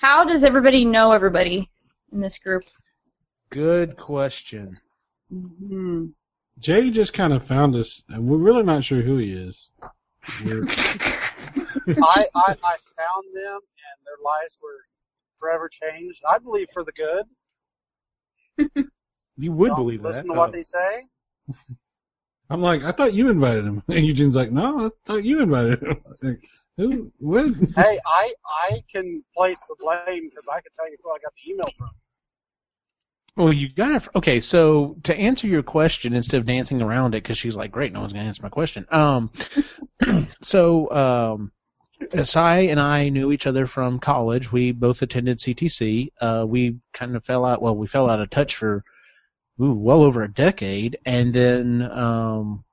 How does everybody know everybody in this group? Good question. hmm Jay just kind of found us, and we're really not sure who he is. I, I, I found them, and their lives were forever changed. I believe for the good. You would Don't believe listen that. to what Oh. they say. I'm like, I thought you invited him, and Eugene's like, No, I thought you invited him. Like, who? What? hey, I I can place the blame because I can tell you who I got the email from. Well, you got to Okay, so to answer your question instead of dancing around it, because she's like, "Great, no one's gonna answer my question." Um, so um, Sai and I knew each other from college. We both attended CTC. Uh, we kind of fell out. Well, we fell out of touch for ooh, well over a decade, and then um,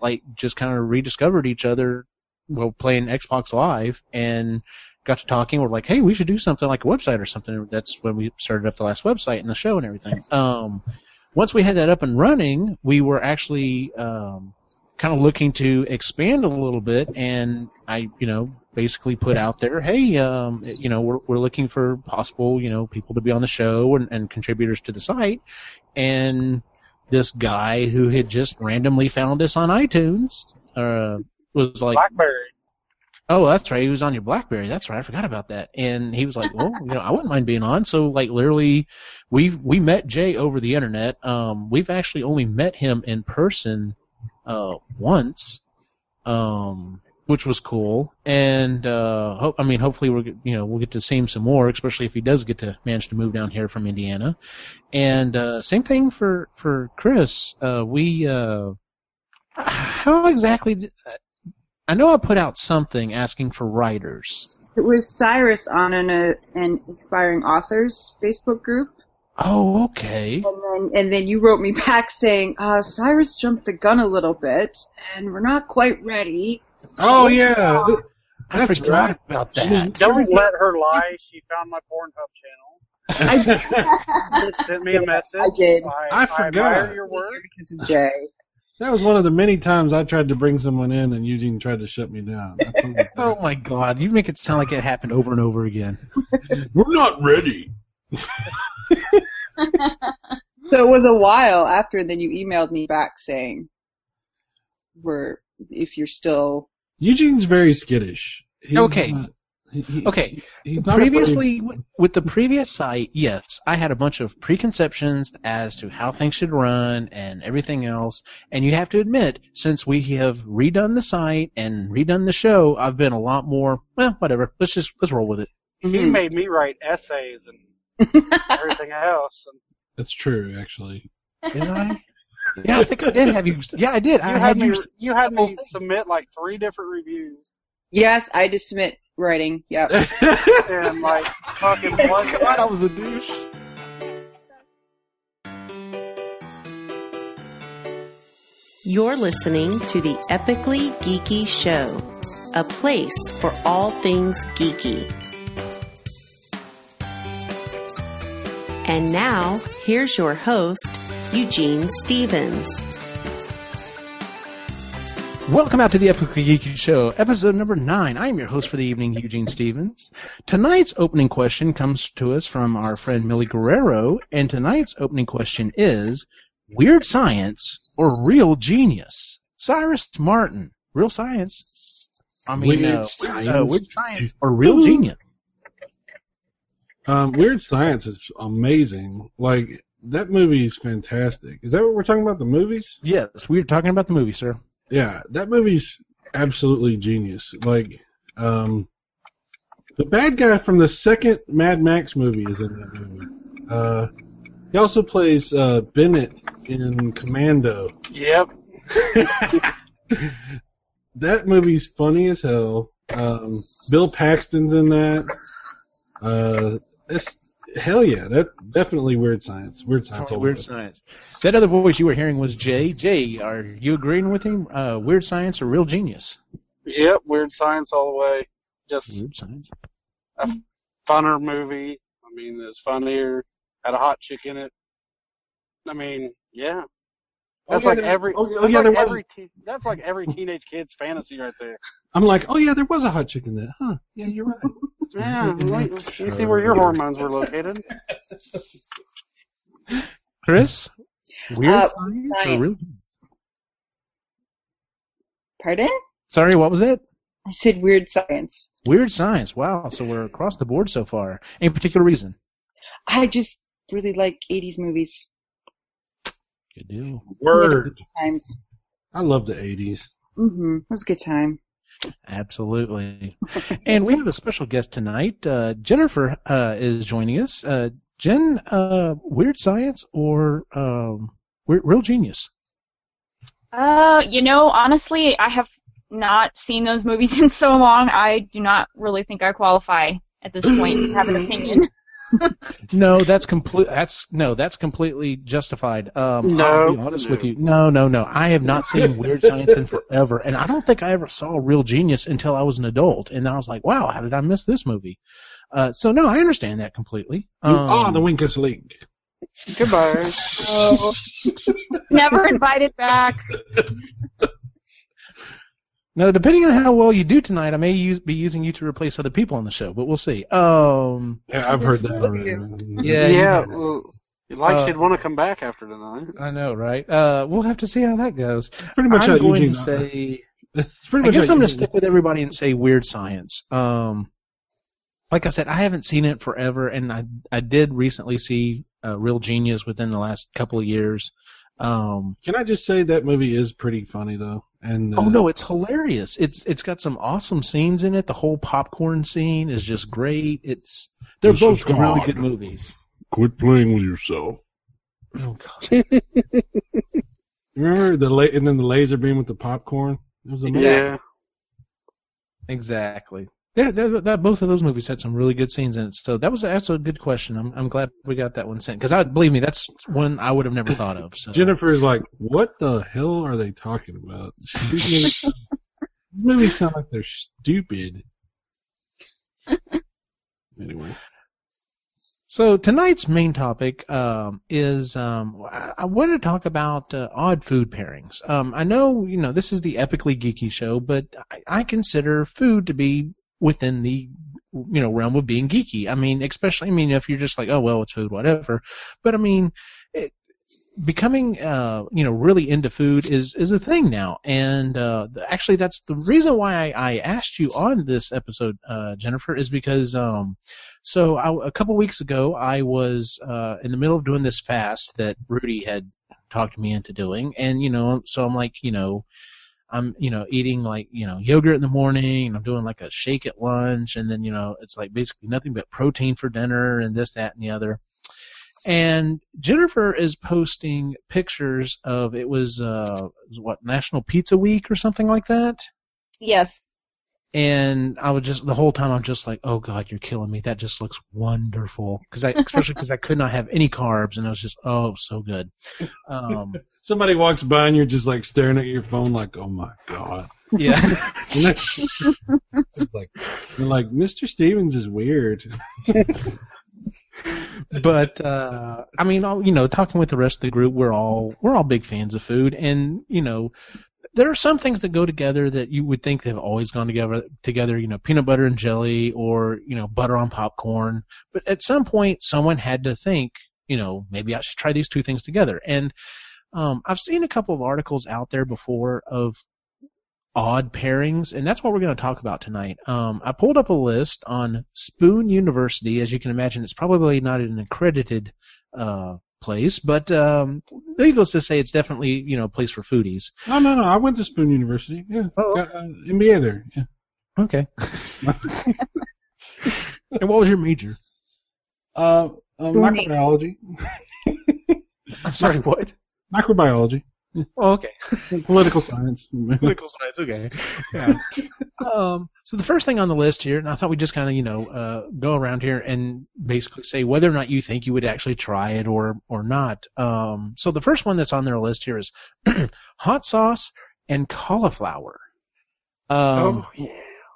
like just kind of rediscovered each other while playing Xbox Live and got to talking. We're like, hey, we should do something like a website or something. That's when we started up the last website and the show and everything. Um, once we had that up and running, we were actually um, kind of looking to expand a little bit, and I, you know, basically put out there, hey, um, you know, we're we're looking for possible, you know, people to be on the show and, and contributors to the site, and this guy who had just randomly found us on iTunes uh, was like, BlackBerry. Oh, that's right. He was on your BlackBerry. That's right. I forgot about that. And he was like, "Well, you know, I wouldn't mind being on." So, like, literally, we we met Jay over the internet. Um, we've actually only met him in person uh, once, um, which was cool. And uh, hope, I mean, hopefully, we're you know we'll get to see him some more, especially if he does get to manage to move down here from Indiana. And uh, same thing for for Chris. Uh, we uh, how exactly? Did, I know I put out something asking for writers. It was Cyrus on an, uh, an Inspiring Authors Facebook group. Oh, okay. And then, and then you wrote me back saying, uh, Cyrus jumped the gun a little bit, and we're not quite ready. Oh yeah, th- I That's forgot right. about She's- that. Don't let her lie. She found my Pornhub channel. I did. Sent me a message. I did. I, I forgot. admire your work. because of Jay. That was one of the many times I tried to bring someone in, and Eugene tried to shut me down. I told him, Oh my God! You make it sound like it happened over and over again. We're not ready. So it was a while after then you emailed me back saying, we're, if you're still, Eugene's very skittish. He's Okay. not- he- he- Okay. he's Previously, w- with the previous site, yes, I had a bunch of preconceptions as to how things should run and everything else. And you have to admit, since we have redone the site and redone the show, I've been a lot more. Well, whatever. Let's just let's roll with it. He Mhm. made me write essays and everything else. And That's true, actually. Did I? Yeah, I think I did have you. Yeah, I did. you I had had me. you. You had me thing. submit like three different reviews yes, I just submit writing. Yep. and like fucking what? God, I was a douche. You're listening to the Epically Geeky Show, a place for all things geeky. And now, here's your host, Eugene Stevens. Welcome out to the Epically Geeky Show, episode number nine. I'm your host for the evening, Eugene Stevens. Tonight's opening question comes to us from our friend Millie Guerrero, and tonight's opening question is Weird Science or Real Genius? Cyrus Martin, Real Science. I mean, Weird uh, Science. Uh, weird Science or Real Genius? Um, Weird Science is amazing. Like that movie is fantastic. Is that what we're talking about? The movies? Yes, we're talking about the movie, sir. Yeah, that movie's absolutely genius. Like, um, the bad guy from the second Mad Max movie is in that movie. Uh, he also plays uh, Bennett in Commando. Yep. that movie's funny as hell. Um, Bill Paxton's in that. Uh, it's hell yeah, that definitely weird science. Weird science. all Weird. Science. That other voice you were hearing was Jay. Jay, are you agreeing with him? Uh, Weird Science or Real Genius? Yep. Weird science all the way. Just Weird Science. a funner movie. I mean, it's funnier. Had a hot chick in it. I mean, yeah. That's yeah, like every. oh, oh, that's yeah, like there was- every te- That's like every teenage kid's fantasy right there. I'm like, oh yeah, there was a hot chicken there. Huh? Yeah, you're right. Yeah, let me- you see where your hormones were located. Chris, weird Uh, science or science. real? Pardon? Sorry, what was it? I said weird science. Weird science. Wow, so we're across the board so far. Any particular reason? I just really like 80s movies Good deal. Word. times. I love the 80s. Mm-hmm. It was a good time. Absolutely. and we have a special guest tonight. Uh, Jennifer uh, is joining us. Uh, Jen, uh, weird science or um, weird, real genius? Uh, you know, honestly, I have not seen those movies in so long. I do not really think I qualify at this point to have an opinion. No, that's complete. That's no, that's completely justified. Um, No, I'll be honest with no. you. No, no, no. I have not seen Weird Science in forever, and I don't think I ever saw Real Genius until I was an adult, and I was like, wow, how did I miss this movie? Uh, so no, I understand that completely. You Um, are the Weakest Link. Goodbye. So, never invited back. Now, depending on how well you do tonight, I may use, be using you to replace other people on the show, but we'll see. Um, Yeah, I've heard that already. Yeah, yeah, did. well, like Uh, she'd want to come back after tonight. I know, right? Uh, we'll have to see how that goes. pretty much how I'm going to say. it's pretty I guess I'm going to stick with everybody and say weird science. Um, like I said, I haven't seen it forever, and I I did recently see uh, Real Genius within the last couple of years. Um, Can I just say that movie is pretty funny though? And uh, oh no, it's hilarious. It's it's got some awesome scenes in it. The whole popcorn scene is just great. It's they're This both really God. good movies. quit playing with yourself. Oh god. Remember the la- and then the laser beam with the popcorn? It was amazing. Yeah. Exactly. They're, they're, that both of those movies had some really good scenes in it. So that was that's a good question. I'm I'm glad we got that one sent because I believe me that's one I would have never thought of. So Jennifer is like, what the hell are they talking about? These movies- these movies sound like they're stupid. Anyway, So tonight's main topic um, is um, I, I want to talk about uh, odd food pairings. Um, I know you know this is the epically geeky show, but I, I consider food to be within the you know realm of being geeky. I mean, especially I mean if you're just like oh well it's food whatever, but I mean. It, becoming uh you know really into food is is a thing now and uh actually that's the reason why I, I asked you on this episode uh Jennifer is because um so I, a couple weeks ago, I was uh, in the middle of doing this fast that Rudy had talked me into doing, and you know, so I'm like, you know, I'm you know eating like you know yogurt in the morning, and I'm doing like a shake at lunch, and then you know it's like basically nothing but protein for dinner and this, that, and the other. And Jennifer is posting pictures of it was uh what National Pizza Week or something like that Yes. And I was just the whole time I'm just like, oh god, you're killing me. That just looks wonderful because I especially because I could not have any carbs and I was just oh so good. Um, somebody walks by and you're just like staring at your phone, like, oh my god. yeah, And that's- it's like, like, Mr. Stevens is weird. but uh, I mean, all, you know, talking with the rest of the group, we're all we're all big fans of food, and you know. There are some things that go together that you would think they've always gone together. Together, you know, peanut butter and jelly, or you know, butter on popcorn. But at some point, someone had to think, you know, maybe I should try these two things together. And um, I've seen a couple of articles out there before of odd pairings, and that's what we're going to talk about tonight. Um, I pulled up a list on Spoon University. As you can imagine, it's probably not an accredited uh, place, but um, needless to say, it's definitely you know a place for foodies. No, no, no. I went to Spoon University. Yeah. Oh, Got, uh, MBA there. Yeah. Okay. and what was your major? Uh, uh, microbiology. I'm sorry, what? Microbiology. Oh, okay. Political science. Political science, okay. Yeah. um, so the first thing on the list here, and I thought we'd just kind of, you know, uh, go around here and basically say whether or not you think you would actually try it or or not. Um, so the first one that's on their list here is hot sauce and cauliflower. Um, oh, yeah.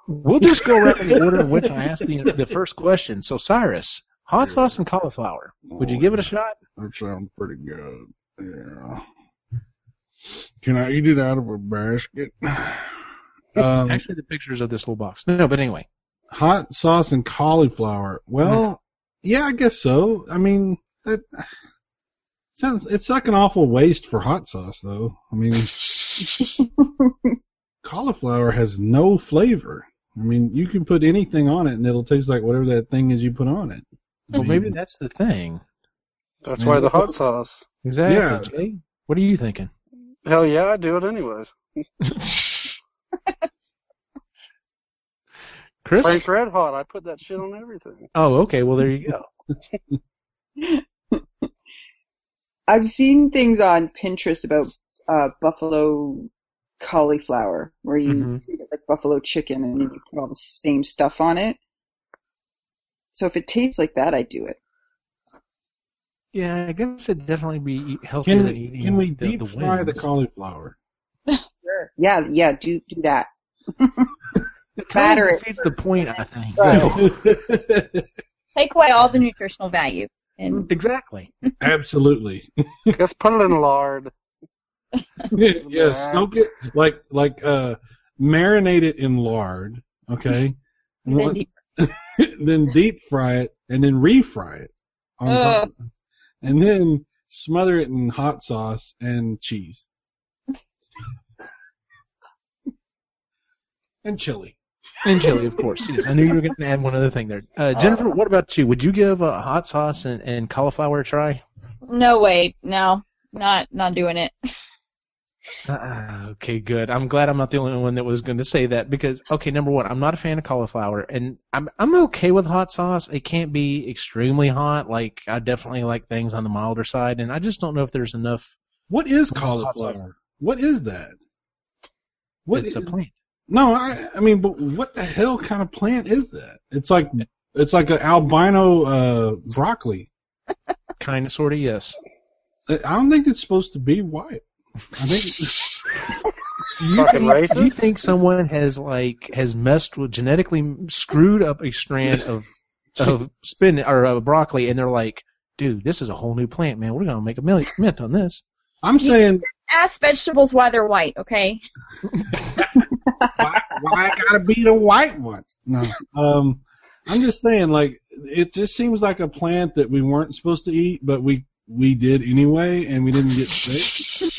We'll just go around in the order in which I asked the, the first question. So Cyrus, hot sauce and cauliflower. Would you give it a shot? That sounds pretty good. Yeah. Can I eat it out of a basket? Um, Actually, the pictures of this whole box. No, but anyway. hot sauce and cauliflower. Well, yeah, I guess so. I mean, that sounds. It's like an awful waste for hot sauce, though. I mean, cauliflower has no flavor. I mean, you can put anything on it and it'll taste like whatever that thing is you put on it. I Well, mean, maybe that's the thing. That's Man. why the hot sauce. Exactly. Yeah. Jay? What are you thinking? Hell yeah, I do it anyways. Chris? Frank's Red Hot, I put that shit on everything. Oh, okay. Well, there you go. I've seen things on Pinterest about uh, buffalo cauliflower, where you Mhm. treat it like buffalo chicken and you put all the same stuff on it. So if it tastes like that, I do it. Yeah, I guess it'd definitely be healthier Can than we, eating can we the, deep the fry the cauliflower? Sure. Yeah, yeah, do do that. It kind batter of it. defeats the point, I think. Right. Take away all the nutritional value. And Exactly. Absolutely. Just put it in lard. yeah, soak it like like uh marinate it in lard, okay? then deep- then deep fry it and then refry it on top. And then smother it in hot sauce and cheese. and chili. And chili, of course. Yes, I knew you were going to add one other thing there. Uh, Jennifer, what about you? Would you give uh, hot sauce and, and cauliflower a try? no way, no, not not doing it. Uh, okay, good. I'm glad I'm not the only one that was going to say that because, okay, number one, I'm not a fan of cauliflower, and I'm I'm okay with hot sauce. It can't be extremely hot. Like I definitely like things on the milder side, and I just don't know if there's enough. What is cauliflower? What is that? What it's a plant. No, I I mean, but what the hell kind of plant is that? It's like it's like an albino uh broccoli. Kind of, sort of, yes. I don't think it's supposed to be white. I think Do you, think, do you think someone has like has messed with genetically screwed up a strand of of spinach or uh, broccoli, and they're like, dude, this is a whole new plant, man. We're gonna make a million mint on this. I'm saying Ask vegetables why they're white, okay? why, why I gotta be the white one? No. Um, I'm just saying, like, it just seems like a plant that we weren't supposed to eat, but we we did anyway, and we didn't get sick.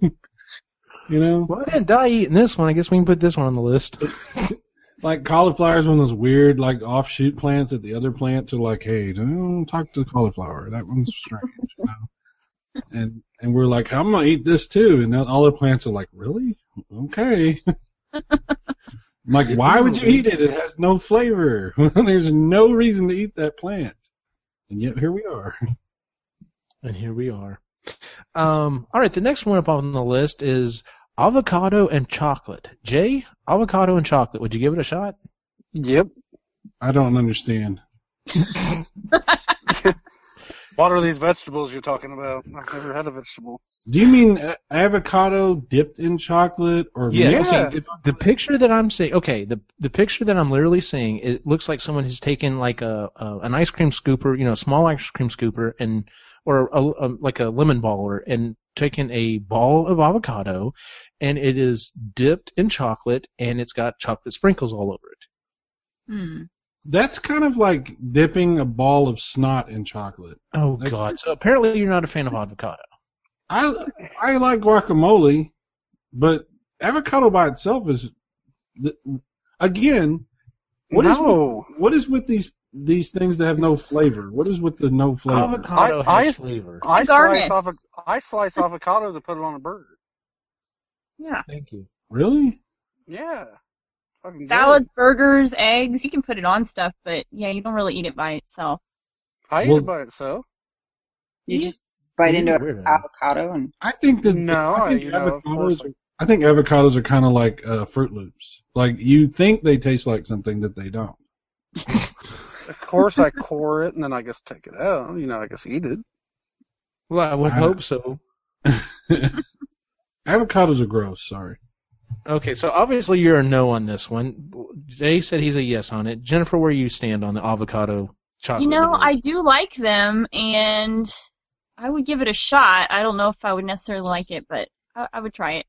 you know, Well, I didn't die eating this one. I guess we can put this one on the list. like cauliflower is one of those weird, like, offshoot plants that the other plants are like, hey, don't talk to cauliflower. That one's strange. You know? And and we're like, I'm gonna eat this too, and all the plants are like, really? Okay. I'm like, why would you eat it? It has no flavor. There's no reason to eat that plant. And yet here we are. And here we are. Um, all right, the next one up on the list is avocado and chocolate. Jay, avocado and chocolate. Would you give it a shot? Yep. I don't understand. What are these vegetables you're talking about? I've never had a vegetable. Do you mean a- avocado dipped in chocolate or Yeah. mixed? Yeah. okay, the, the picture that I'm seeing, okay, the the picture that I'm literally seeing, it looks like someone has taken like a, a an ice cream scooper, you know, a small ice cream scooper, and or a, a, like a lemon baller, and taken a ball of avocado, and it is dipped in chocolate, and it's got chocolate sprinkles all over it. Hmm. That's kind of like dipping a ball of snot in chocolate. Oh That's- God! So apparently you're not a fan of avocado. I I like guacamole, but avocado by itself is again. What is no. with, what is with these these things that have no flavor? What is with the no flavor? Avocado I- has I- flavor. I slice, avo- I slice avocados and put it on a burger. Yeah. Thank you. Really? Yeah. Fucking good. Salads, burgers, eggs, you can put it on stuff, but yeah, you don't really eat it by itself. I eat Well- it by itself. You Yeah. just bite into a weirdo. avocado and I think that No, I think you avocados. course. Are, I think avocados are kind of like uh, Froot Loops. Like you think they taste like something that they don't. Of course, I core it and then I guess take it out. You know, I guess eat it. Well, I would Uh, hope so. Avocados are gross. Sorry. Okay, so obviously you're a no on this one. Jay said he's a yes on it. Jennifer, where you stand on the avocado chocolate? You know. I do like them, and I would give it a shot. I don't know if I would necessarily like it, but I, I would try it.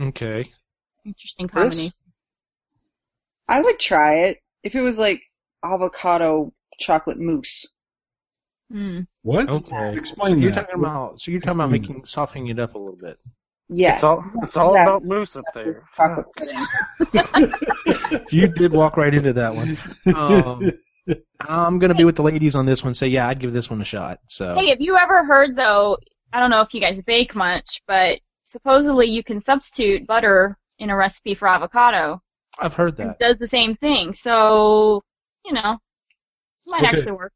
Okay. Interesting Chris? combination. I would try it if it was like avocado chocolate mousse. Mm. What? Okay. So Explain you're that. talking about so you're talking about making softening it up a little bit. Yes. It's all it's all Yeah. about moose up there. You did walk right into that one. Um, I'm gonna be with the ladies on this one. Say yeah, I'd give this one a shot. So Hey, have you ever heard though? I don't know if you guys bake much, but supposedly you can substitute butter in a recipe for avocado. I've heard It that. does the same thing. So, you know, it might Okay. actually work.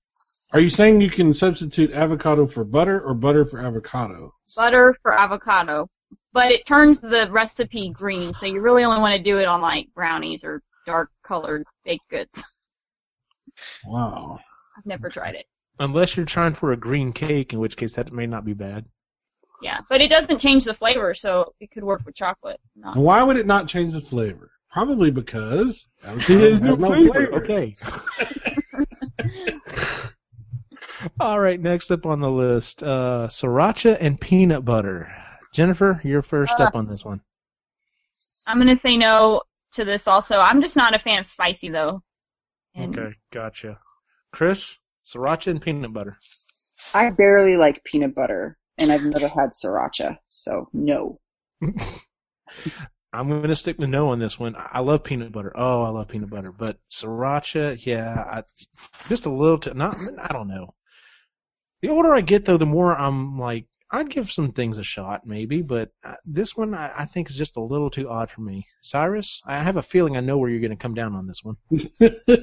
Are you saying you can substitute avocado for butter or butter for avocado? Butter for avocado. But it turns the recipe green, so you really only want to do it on like brownies or dark colored baked goods. Wow. I've never tried it. Unless you're trying for a green cake, in which case that may not be bad. Yeah, but it doesn't change the flavor, so it could work with chocolate. Not- why would it not change the flavor? Probably because avocado has no flavor. Okay. All right, next up on the list, uh, sriracha and peanut butter. Jennifer, you're first Uh, up on this one. I'm gonna say no to this also. I'm just not a fan of spicy though. And Okay, gotcha. Chris, sriracha and peanut butter. I barely like peanut butter, and I've never had sriracha, so no. I'm gonna stick with no on this one. I love peanut butter. Oh, I love peanut butter, but sriracha, yeah, I, just a little. Too, not, I don't know. The older I get, though, the more I'm like, I'd give some things a shot, maybe, but uh, this one I, I think is just a little too odd for me. Cyrus, I have a feeling I know where you're gonna come down on this one.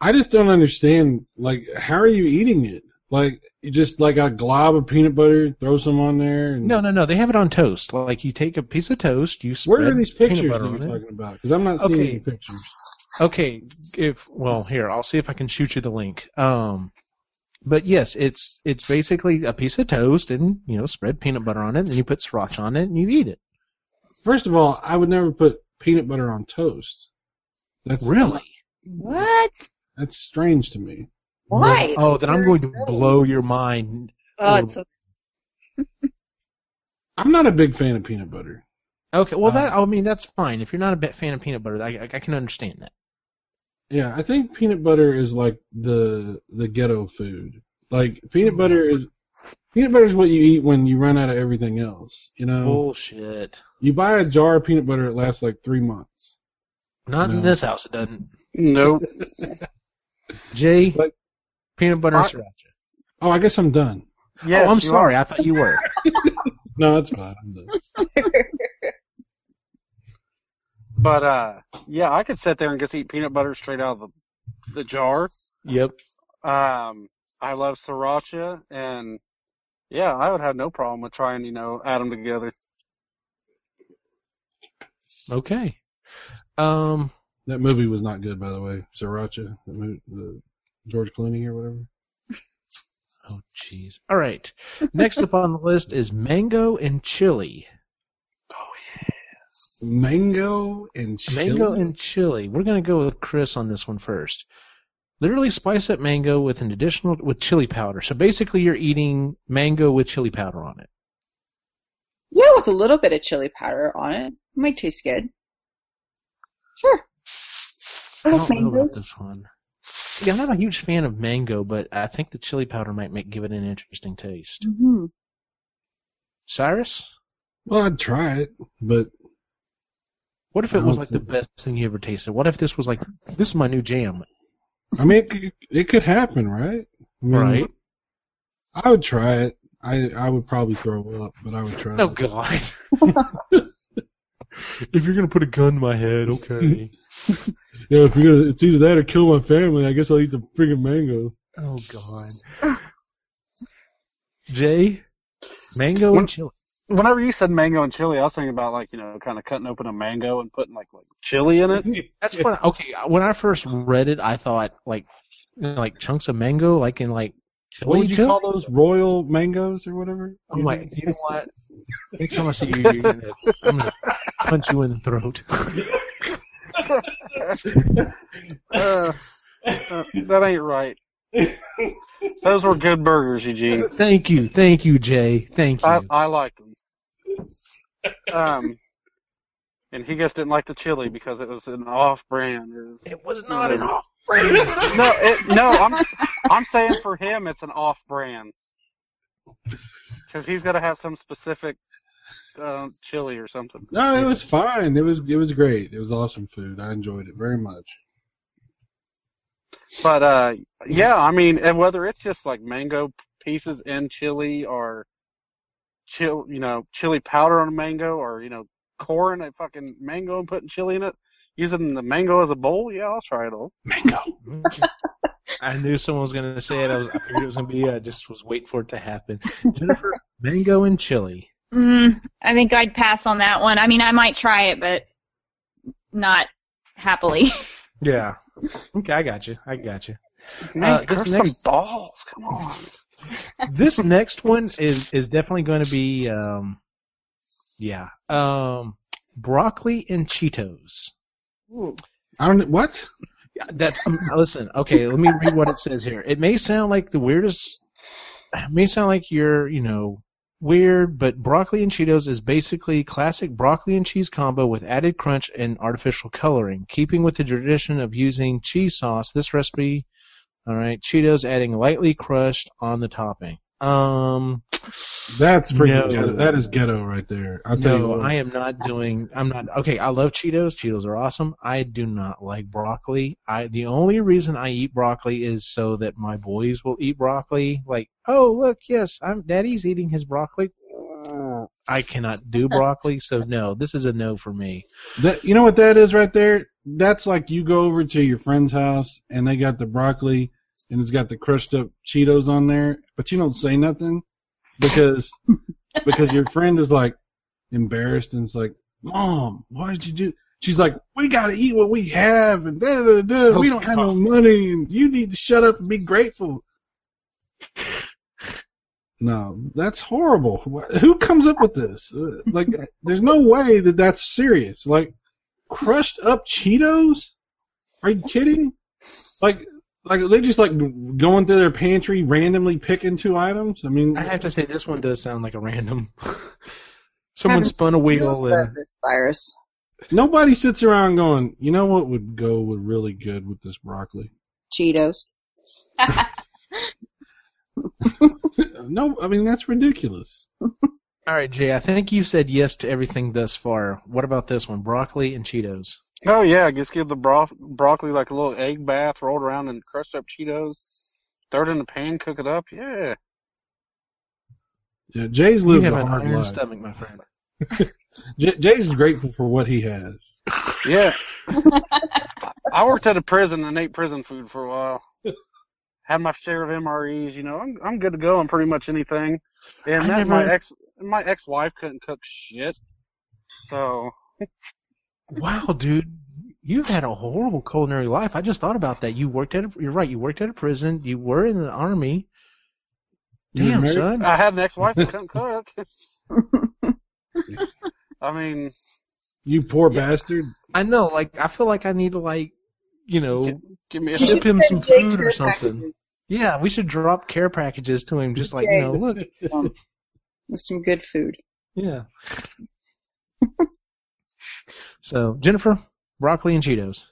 I just don't understand. Like, how are you eating it? Like, you just like a glob of peanut butter, throw some on there, and No, no, no. They have it on toast. Like you take a piece of toast, you spread Where are these pictures you're talking about? Because I'm not seeing Okay. any pictures. Okay, if well, here I'll see if I can shoot you the link. Um, but yes, it's it's basically a piece of toast, and you know, spread peanut butter on it, and you put sriracha on it, and you eat it. First of all, I would never put peanut butter on toast. That's Really? what? That's strange to me. Why? Oh, then I'm going to blow your mind. Oh, it's so I'm not a big fan of peanut butter. Okay, well that Uh, I mean that's fine. If you're not a big fan of peanut butter, I, I, I can understand that. Yeah, I think peanut butter is like the the ghetto food. Like peanut mm. butter is peanut butter is what you eat when you run out of everything else. You know, Bullshit. you buy a jar of peanut butter, it lasts like three months. Not in this house, it doesn't. Nope. Jay, But- peanut butter and I- sriracha. Oh, I guess I'm done. Yes, oh, I'm you sorry. I thought you were. No, that's fine. I'm done. But uh, yeah, I could sit there and just eat peanut butter straight out of the the jar. yep. Um, I love sriracha, and yeah, I would have no problem with trying, you know, add them together. Okay. Um. That movie was not good, by the way. Syriana, the, movie, the George Clooney or whatever. Oh, jeez. All right. Next up on the list is mango and chili. Mango and chili. Mango and chili. We're gonna go with Chris on this one first. Literally spice up mango with an additional with chili powder. So basically, you're eating mango with chili powder on it. Yeah, with a little bit of chili powder on it. It might taste good. Sure. I I don't like know about this one. Yeah, I'm not a huge fan of mango, but I think the chili powder might make give it an interesting taste. hmm Cyrus, Well, I'd try it, but what if it was like the best thing you ever tasted? What if this was like this is my new jam, I mean, it could, it could happen, right? I mean, right? I would try it. I I would probably throw up, but I would try. Oh it. God. if you're gonna put a gun to my head, okay. Yeah, if you're gonna, it's either that or kill my family. I guess I'll eat the friggin' mango. Oh God. Jay, mango and chili. Whenever you said mango and chili, I was thinking about like, you know, kind of cutting open a mango and putting like like chili in it. That's what. Okay, when I first read it, I thought like, you know, like chunks of mango, like in like. What would you chili? call those? Royal mangoes or whatever? I'm like, you know what? Next time I see you, you're gonna, I'm gonna punch you in the throat. Uh, uh, that ain't right. Those were good burgers, Eugene. Thank you, thank you, Jay. Thank you. I, I liked them. Um, and he just didn't like the chili because it was an off-brand. Or, it was not an off-brand. no, it, no, I'm I'm saying for him it's an off-brand because he's got to have some specific uh, chili or something. No, it was fine. It was it was great. It was awesome food. I enjoyed it very much. But uh, yeah, I mean, and whether it's just like mango pieces in chili or chill, you know, chili powder on a mango or you know, coring a fucking mango and putting chili in it, using the mango as a bowl, yeah, I'll try it all. Mango. I knew someone was going to say it. I, was, I figured it was going to be. I just was waiting for it to happen. Jennifer, mango and chili. Mm, I think I'd pass on that one. I mean, I might try it, but not happily. Yeah. Okay, I got you. I got you. Man, Uh, this crush next- some balls. Come on. This next one is is definitely going to be um, yeah, um, broccoli and Cheetos. I don't what? That um, listen, okay, let me read what it says here. It may sound like the weirdest. It may sound like you're, you know, weird, but broccoli and Cheetos is basically classic broccoli and cheese combo with added crunch and artificial coloring. Keeping with the tradition of using cheese sauce, this recipe, all right, Cheetos adding lightly crushed on the topping. Um, That's freaking No. ghetto. That is ghetto right there. I'll tell you no, what. I am not doing. I'm not. Okay, I love Cheetos. Cheetos are awesome. I do not like broccoli. I the only reason I eat broccoli is so that my boys will eat broccoli. Like, oh look, yes, I'm Daddy's eating his broccoli. I cannot do broccoli, so no, this is a no for me. That you know what that is right there? That's like you go over to your friend's house and they got the broccoli and it's got the crushed up Cheetos on there, but you don't say nothing because because your friend is like embarrassed and it's like, Mom, why did you do? She's like, we gotta eat what we have and da da da. da. We don't have no money and you need to shut up and be grateful. No, that's horrible. Who comes up with this? Like, there's no way that that's serious. Like, crushed up Cheetos? Are you kidding? Like, like they just like going through their pantry randomly picking two items. I mean, I have to say this one does sound like a random. Someone spun a wheel Feels and bad, Miss Cyrus. nobody sits around going, you know what would go with really good with this broccoli? Cheetos. No, I mean that's ridiculous. All right, Jay. I think you said yes to everything thus far. What about this one? Broccoli and Cheetos. Oh yeah, just give the bro- broccoli like a little egg bath, rolled around in crushed up Cheetos, throw it in the pan, cook it up. Yeah. Yeah, Jay's You lived have a an hard iron life. stomach, my friend. J- Jay's grateful for what he has. Yeah. I worked at a prison and ate prison food for a while. Had my share of MREs, you know, I'm I'm good to go on pretty much anything. And I that never- my ex my ex wife couldn't cook shit. So Wow, dude, you've had a horrible culinary life. I just thought about that. You worked at a, you're right. You worked at a prison. You were in the army. Damn, married? son. I had an ex wife that couldn't cook. I mean You poor Yeah. bastard. I know. Like, I feel like I need to, like, you know, give me a ship him some food or something. packages, Yeah, we should drop care packages to him, just like, you know, look, with some good food. yeah. so, Jennifer, broccoli and Cheetos.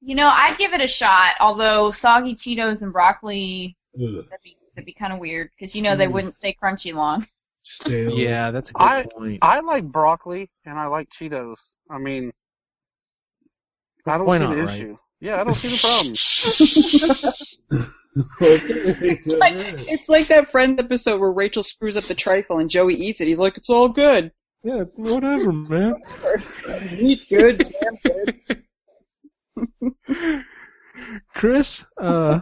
You know, I'd give it a shot. Although soggy Cheetos and broccoli, Ugh, that'd be that'd be kind of weird because you know they wouldn't stay crunchy long. stale. Yeah, that's a good I- point. I like broccoli and I like Cheetos. I mean I don't Why see not, the right? issue. Yeah, I don't see the problem. It's like it's like that Friends episode where Rachel screws up the trifle and Joey eats it. He's like, "It's all good. Yeah, whatever, man. Eat good, damn good." Chris, uh,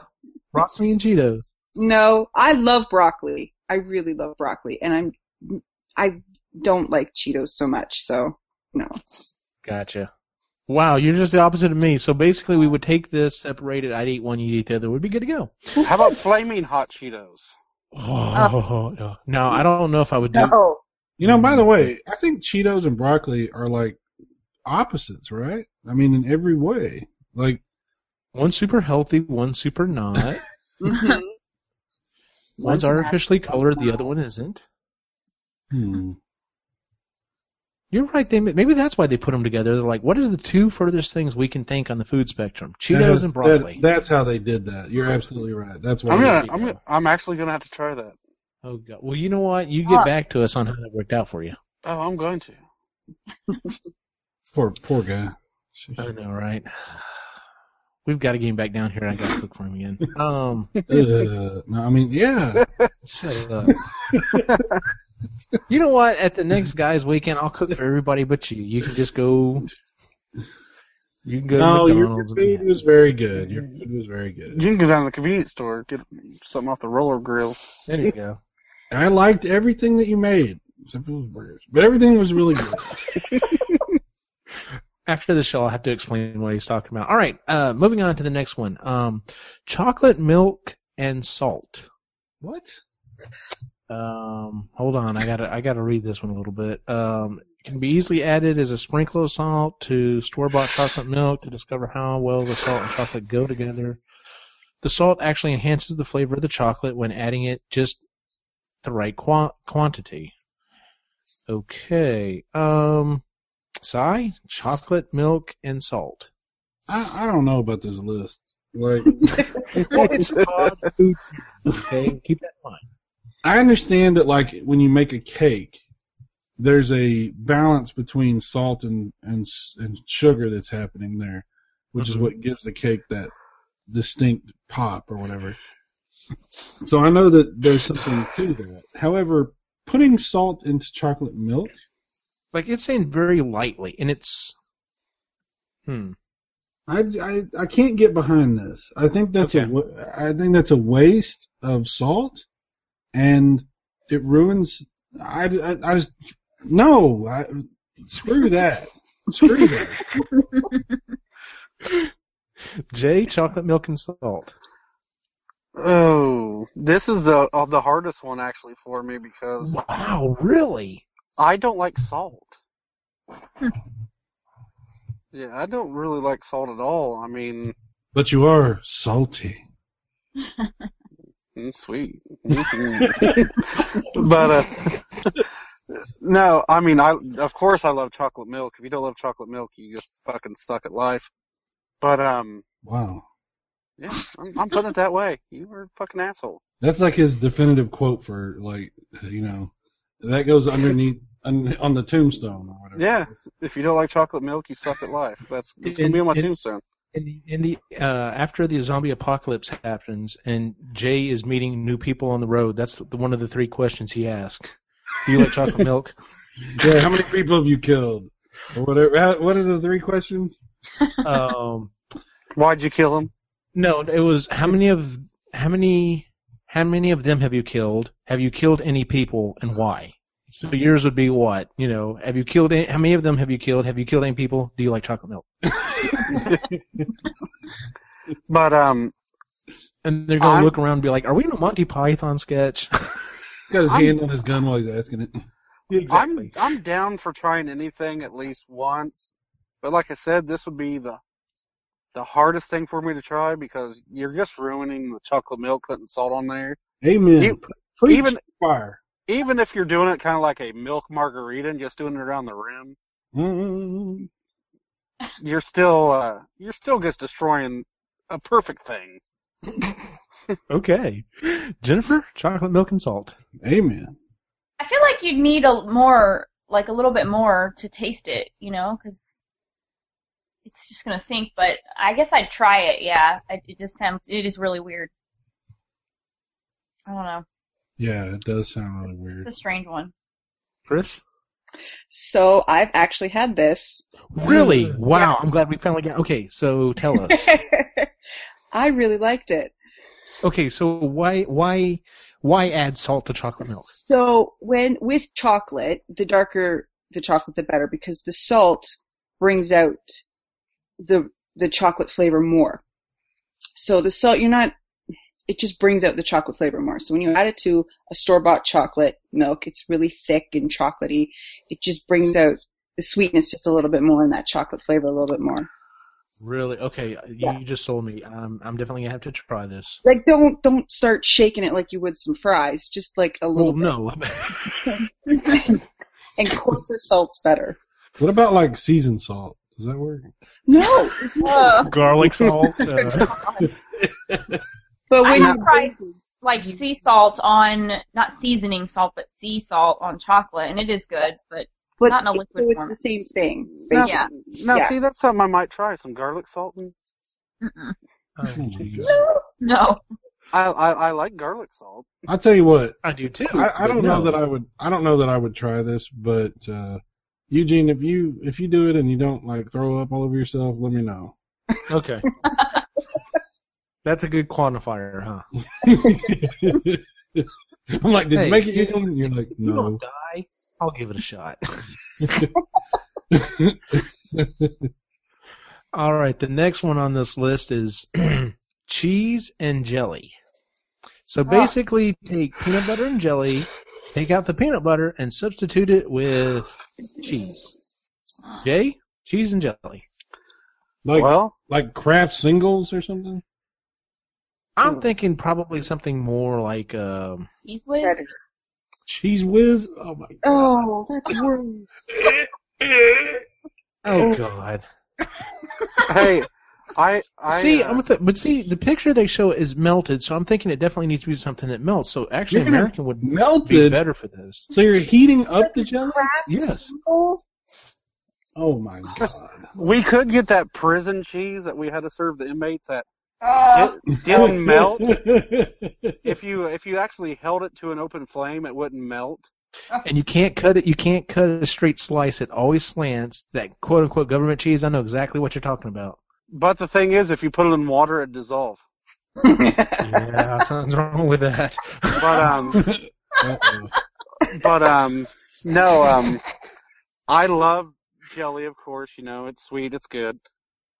broccoli and Cheetos. No, I love broccoli. I really love broccoli, and I'm I don't like Cheetos so much. So no. Gotcha. Wow, you're just the opposite of me. So basically, we would take this, separate it. I'd eat one, you'd eat the other. We'd be good to go. How about flaming hot Cheetos? Oh, no. no, I don't know if I would do. No. You know, by the way, I think Cheetos and broccoli are like opposites, right? I mean, in every way. Like, One super healthy, one super not. Mhm. One's artificially colored, the other one isn't. Hmm. You're right. They maybe that's why they put them together. They're like, what is the two furthest things we can think on the food spectrum? Cheetos That's- and broccoli. that- that's how they did that. You're absolutely right. That's why. I'm gonna, I'm gonna, I'm actually gonna have to try that. Oh god. Well, you know what? You get Uh, back to us on how that worked out for you. Oh, I'm going to. Poor, poor guy. I know, right? We've got to get him back down here. I got to cook for him again. Um, Uh, no, I mean, yeah. shut up. you know what? At the next guys' weekend, I'll cook for everybody but you. You can just go. You can go No, to your, McDonald's. your and- food was very good. Your food was very good. You can go down to the convenience store get something off the roller grill. There you go. I liked everything that you made, except for those burgers. But everything was really good. After the show, I'll have to explain what he's talking about. All right, uh, moving on to the next one. Um, chocolate milk and salt. what? Um, hold on, I gotta I gotta read this one a little bit. Um, can be easily added as a sprinkle of salt to store-bought chocolate milk to discover how well the salt and chocolate go together. The salt actually enhances the flavor of the chocolate when adding it just the right qua- quantity. Okay. Um, Sai, chocolate, milk, and salt. I, I don't know about this list. Like, it's odd. Okay, keep that in mind. I understand that, like, when you make a cake, there's a balance between salt and and and sugar that's happening there, which is Mhm. what gives the cake that distinct pop or whatever. So I know that there's something to that. However, putting salt into chocolate milk, Like it's saying very lightly, and it's. Hmm. I, I, I can't get behind this. I think that's Okay. a think that's a waste of salt, and it ruins. I, I, I just no. I, screw that. Screw that. Jay, chocolate, milk, and salt. Oh, this is the uh, the hardest one actually for me because Wow, really? I don't like salt. yeah, I don't really like salt at all. I mean, But you are salty. mm, sweet. but uh no, I mean, I of course I love chocolate milk. If you don't love chocolate milk, you just fucking stuck at life. But um, Wow. Yeah, I'm, I'm putting it that way. You were a fucking asshole. That's like his definitive quote for like you know that goes underneath on, on the tombstone or whatever. Yeah, if you don't like chocolate milk, you suck at life. That's that's gonna be on my And- and- tombstone. In the, in the uh, after the zombie apocalypse happens and Jay is meeting new people on the road, that's the, one of the three questions he asks. Do you like chocolate milk? Yeah. How many people have you killed? Or whatever. What are the three questions? Um, Why'd you kill him? No, it was how many of how many how many of them have you killed? Have you killed any people and why? So yours would be what? You know, have you killed any, how many of them have you killed? Have you killed any people? Do you like chocolate milk? But um, And they're gonna I'm- look around and be like, "Are we in a Monty Python sketch?" He's got his I'm- hand on his gun while he's asking it. I'm I'm down for trying anything at least once. But like I said, this would be the the hardest thing for me to try because you're just ruining the chocolate milk putting salt on there. Amen. You- Preach even- fire. Even if you're doing it kind of like a milk margarita and just doing it around the rim, Mm. you're still uh you're still just destroying a perfect thing. okay, Jennifer, chocolate milk and salt. Amen. I feel like you'd need a more, like a little bit more to taste it, you know, because it's just gonna sink. But I guess I'd try it. Yeah, I, it just sounds, it is really weird. I don't know. Yeah, it does sound really weird. It's weird. a strange one. Chris, So I've actually had this. really? Wow, I'm glad we finally got. Okay, so tell us. I really liked it. okay, so why why why add salt to chocolate milk? So when with chocolate, the darker the chocolate, the better, because the salt brings out the the chocolate flavor more. So the salt, you're not. It just brings out the chocolate flavor more. So when you add it to a store bought chocolate milk, it's really thick and chocolatey. It just brings out the sweetness just a little bit more and that chocolate flavor a little bit more. Really? Okay, you, Yeah. you just sold me. I'm I'm definitely gonna have to try this. Like don't don't start shaking it like you would some fries. Just like a Well, little no. bit. and coarser salt's better. What about like seasoned salt? Does that work? No, Ugh. Garlic salt. Uh, but I when have you tried like sea salt on not seasoning salt, but sea salt on chocolate, and it is good. But but not in a it- liquid so it's form. the same thing. Now. Yeah. now Yeah. see, that's something I might try. Some garlic salt. And, mm-mm. oh, jeez. no, I, I I like garlic salt. I'll tell you what. I do too. I, I don't know that I would. I don't know that I would try this, but uh, Eugene, if you if you do it and you don't like throw up all over yourself, let me know. Okay. That's a good quantifier, huh? I'm like, did Hey, you make it? You, and you're like, You no. don't die. I'll give it a shot. All right, the next one on this list is cheese and jelly. So ah. basically, take peanut butter and jelly, take out the peanut butter, and substitute it with cheese. Jay, cheese and jelly. like well, like Kraft Singles or something. I'm thinking probably something more like um, Cheez Whiz. Cheez Whiz. Oh my. God. Oh, that's worse. oh god. hey, I I see, uh, I'm with the, but see, the picture they show is melted, so I'm thinking it definitely needs to be something that melts. So actually, American would be Melted. better for this. So you're heating up the jelly? Yes. single? Oh my god. we could get that prison cheese that we had to serve the inmates that Oh, di- didn't melt. If you if you actually held it to an open flame, it wouldn't melt. And you can't cut it. You can't cut a straight slice. It always slants. That quote unquote government cheese. I know exactly what you're talking about. But the thing is, if you put it in water, it dissolves. Yeah, something's wrong with that. But um, but um, no um, I love jelly, of course. You know, it's sweet, it's good.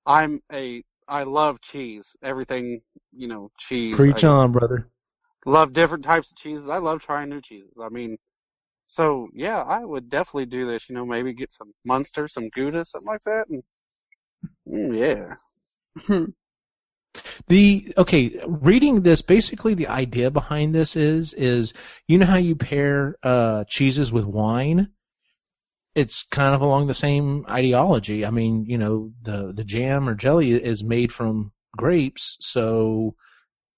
I'm a I love cheese. Everything, you know, cheese. Preach on, brother. Love different types of cheeses. I love trying new cheeses. I mean, so yeah, I would definitely do this. You know, maybe get some Munster, some Gouda, something like that, and yeah. The okay, reading this, basically the idea behind this is is you know how you pair uh, cheeses with wine. It's kind of along the same ideology. I mean, you know, the the jam or jelly is made from grapes, so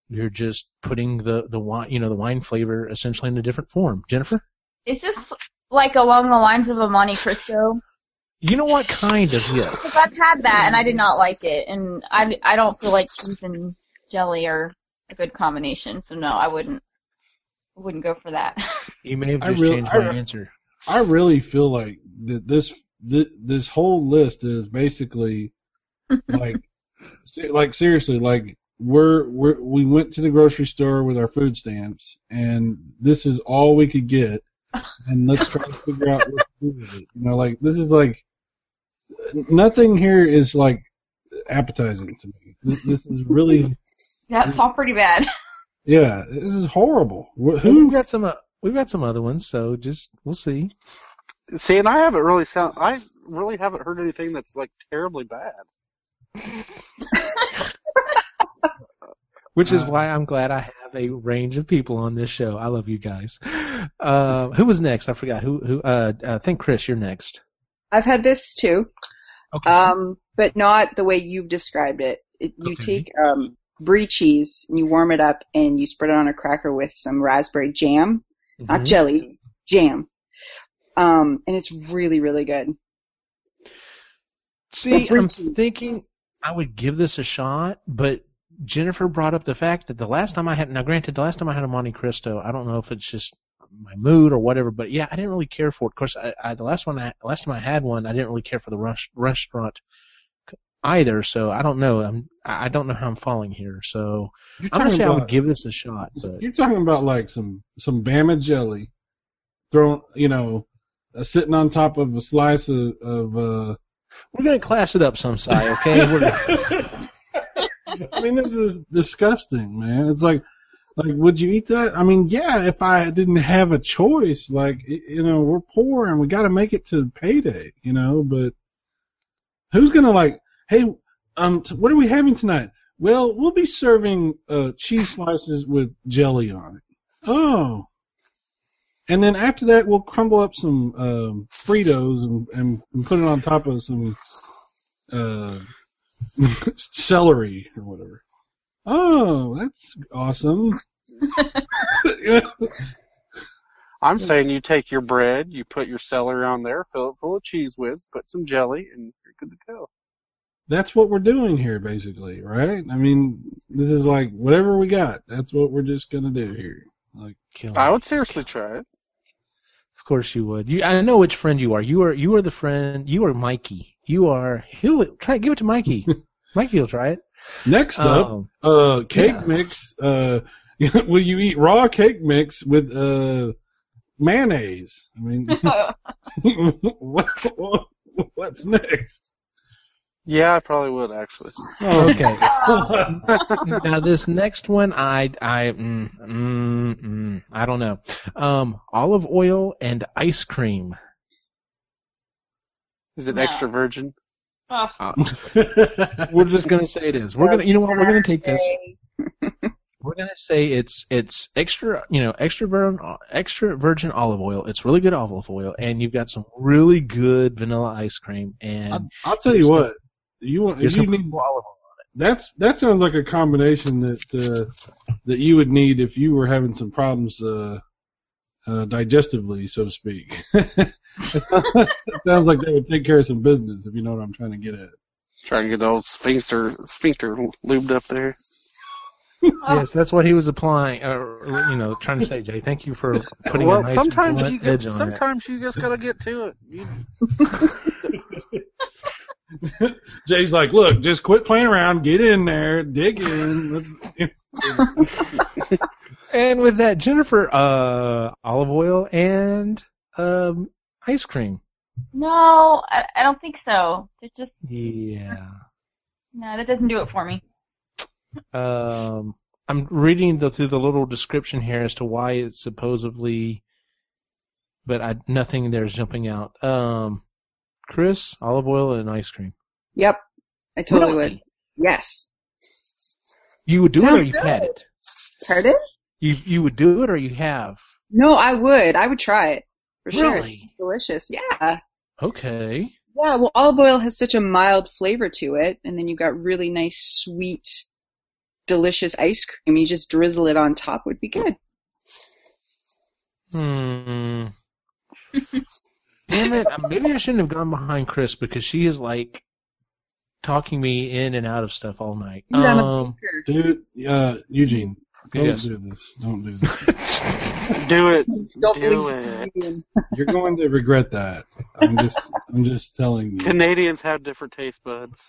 you're just putting the the wine, you know, the wine flavor essentially in a different form. Jennifer, is this like along the lines of a Monte Cristo? You know what kind of yes. Because I've had that and I did not like it, and I I don't feel like cheese and jelly are a good combination. So no, I wouldn't wouldn't go for that. You may have I just really- changed I my re- answer. I really feel like that this thi- this whole list is basically like se- like seriously like we're we're we went to the grocery store with our food stamps and this is all we could get and let's try to figure out what to do with it. You know, like this is like nothing here is like appetizing to me. This, this is really That's all pretty bad. yeah, this is horrible. Who we've got some. Uh, we've got some other ones, so just we'll see. See, and I haven't really sound. I really haven't heard anything that's like terribly bad. Which is Uh, why I'm glad I have a range of people on this show. I love you guys. Uh, who was next? I forgot. Who? Who? Uh, I think Chris, you're next. I've had this too, Okay. um, but not the way you've described it. it you Okay. take um, brie cheese and you warm it up and you spread it on a cracker with some raspberry jam, not Mhm. jelly, jam. Um, and it's really, really good. See, I'm reaching. thinking I would give this a shot, but Jennifer brought up the fact that the last time I had, now granted, the last time I had a Monte Cristo, I don't know if it's just my mood or whatever, but yeah, I didn't really care for it. Of course, I, I the last one, I, last time I had one, I didn't really care for the rush, restaurant either. So I don't know. I'm, I don't know how I'm falling here. So you're I'm gonna say I would give this a shot, but You're talking about like some some Bama jelly, thrown, you know, uh, sitting on top of a slice of, of uh. we're gonna class it up some side, okay? We're, I mean, this is disgusting, man. It's like, like, would you eat that? I mean, yeah, if I didn't have a choice, like, you know, we're poor and we got to make it to payday, you know. But who's gonna like, hey, um, t- what are we having tonight? Well, we'll be serving uh, cheese slices with jelly on it. Oh. And then after that, we'll crumble up some um, Fritos and, and, and put it on top of some uh, celery or whatever. Oh, that's awesome. I'm saying you take your bread, you put your celery on there, fill it full of cheese with, put some jelly, and you're good to go. that's what we're doing here, basically, right? I mean, this is like whatever we got. That's what we're just gonna do here. Like, Kill I would seriously try it. Of course you would. You, I know which friend you are. You are you are the friend. You are Mikey. You are. He'll try. Give it to Mikey. Mikey will try it. Next up, Um, uh, cake yeah. mix. Uh, will you eat raw cake mix with uh mayonnaise? I mean, what, what, what's next? Yeah, I probably would actually. okay. now this next one, I I mm, mm, mm, I don't know. Um, olive oil and ice cream. Is it No. extra virgin? Uh, we're just gonna say it is. We're gonna. You know what? We're gonna take this. We're gonna say it's it's extra, you know, extra virgin, extra virgin olive oil. It's really good olive oil, and you've got some really good vanilla ice cream, and I'll, I'll tell you what. You want you need olive oil. that's that sounds like a combination that uh, that you would need if you were having some problems uh, uh, digestively, so to speak. it sounds like they would take care of some business, if you know what I'm trying to get at. Trying to get the old sphincter sphincter lubed up there. Yes, that's what he was applying, uh, or, you know, trying to say, Jay. Thank you for putting well, a nice sometimes you get, edge on it. sometimes you just gotta get to it. You, Jay's like, look, just quit playing around, get in there, dig in. Let's, And with that, Jennifer, uh, olive oil and um, ice cream. no, I, I don't think so. It just Yeah. no, that doesn't do it for me. Um, I'm reading the, through the little description here as to why it's supposedly, but I, nothing there is jumping out. Um, Chris, olive oil and ice cream. Yep. I totally Really? would. Yes. You would do it or Sounds you've good. had it? Pardon? You you would do it or you have? No, I would. I would try it. For sure. Really? Delicious. Yeah. Okay. Yeah, well, olive oil has such a mild flavor to it, and then you've got really nice, sweet, delicious ice cream. You just drizzle it on top would be good. Hmm. Damn it! uh, Maybe I shouldn't have gone behind Chris because she is like talking me in and out of stuff all night. Yeah, Um, dude, uh, Eugene, don't Yes. do this. Don't do this. do it. Don't Do it. Canadian. You're going to regret that. I'm just, I'm just telling you. Canadians have different taste buds.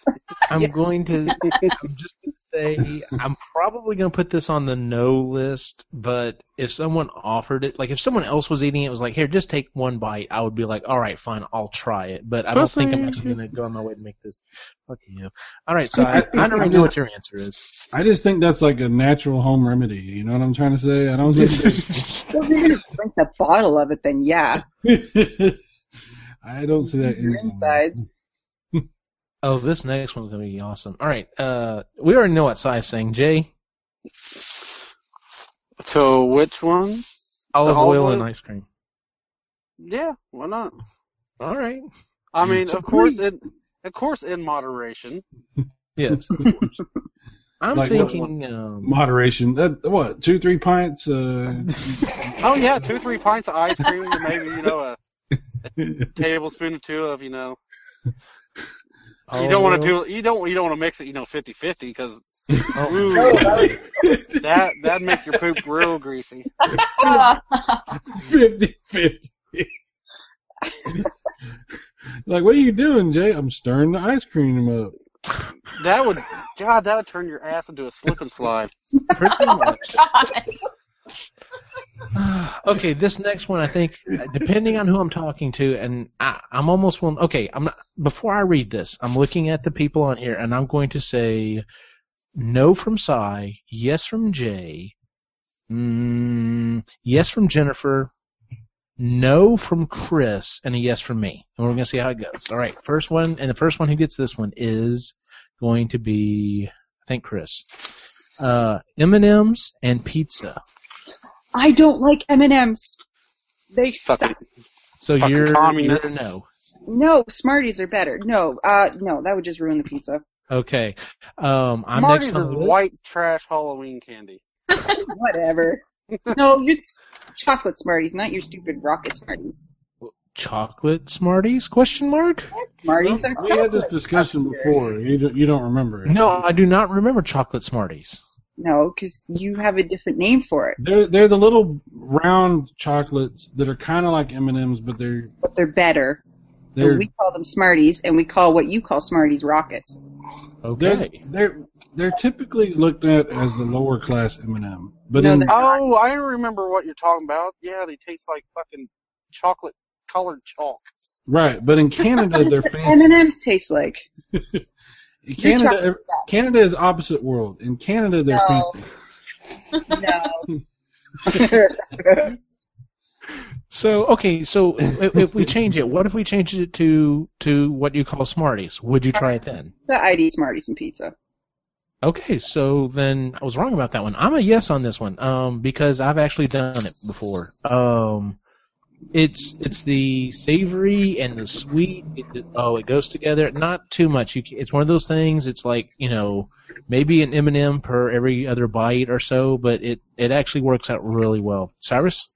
I'm Yes. going to. I'm just going to say I'm probably going to put this on the no list. But if someone offered it, like if someone else was eating it, was like, "Here, just take one bite," I would be like, "All right, fine, I'll try it." But I don't think I'm actually going to go on my way to make this. Fuck you. All right, so I, I already know what your answer is. I just think that's like a natural home remedy. You know what I'm trying to say? I don't think. Well, if you're gonna drink the bottle of it, then yeah. I don't see that. Your in- insides. Oh, this next one's going to be awesome. All right, uh, we already know what size saying. Jay, So which one? olive olive oil oil? and ice cream. Yeah, why not? All right. I mean, So of course, in of course, in moderation. Yes. Of course. I'm Like, thinking. Um, Moderation. That what? Two, three pints. Uh, Oh yeah, two three pints of ice cream, and maybe you know a tablespoon or two of you know. You don't want to do you don't you don't want to mix it you know 50-50 because Oh, that that make your poop real greasy. Ah. 50 50. like, what are you doing, Jay? I'm stirring the ice cream up. That would God that would turn your ass into a slip and slide. pretty much. God. okay, this next one, I think, depending on who I'm talking to, and I, I'm almost one. Okay, I'm not, before I read this, I'm looking at the people on here, and I'm going to say no from Cy, yes from Jay, mm, yes from Jennifer, no from Chris, and a yes from me. And we're going to see how it goes. All right, first one, and the first one who gets this one is going to be, I think, Chris. Uh, M&M's and pizza. I don't like M&Ms. They Fucking, suck. So Fucking you're, you're communist. no. No, Smarties are better. No, uh, no, that would just ruin the pizza. Okay. Um, I'm Smarties next on is list. white trash Halloween candy. Whatever. no, it's chocolate Smarties, not your stupid rocket Smarties. Chocolate Smarties? Question mark? Smarties are We had this discussion before. You don't, you don't remember it. No, I do not remember chocolate Smarties. No, because you have a different name for it, They're they're the little round chocolates that are kind of like M and M's, but they're but they're better. they're And we call them Smarties, and we call what you call Smarties rockets. Okay. they're they're they're typically looked at as the lower class M and M. But No, in, Oh, I remember what you're talking about. Yeah, they taste like fucking chocolate colored chalk. right, but in Canada they're M&Ms taste like. You're Canada Canada is opposite world. In Canada they're No. fancy. No. So okay, so if, if we change it, what if we change it to to what you call Smarties? Would you try it then? the ID Smarties and pizza. Okay, so then I was wrong about that one. I'm a yes on this one, um, because I've actually done it before. Um, it's it's the savory and the sweet. It, it- oh, it goes together. Not too much. You, it's one of those things. It's like you know, maybe an M and m per every other bite or so, but it it actually works out really well. Cyrus?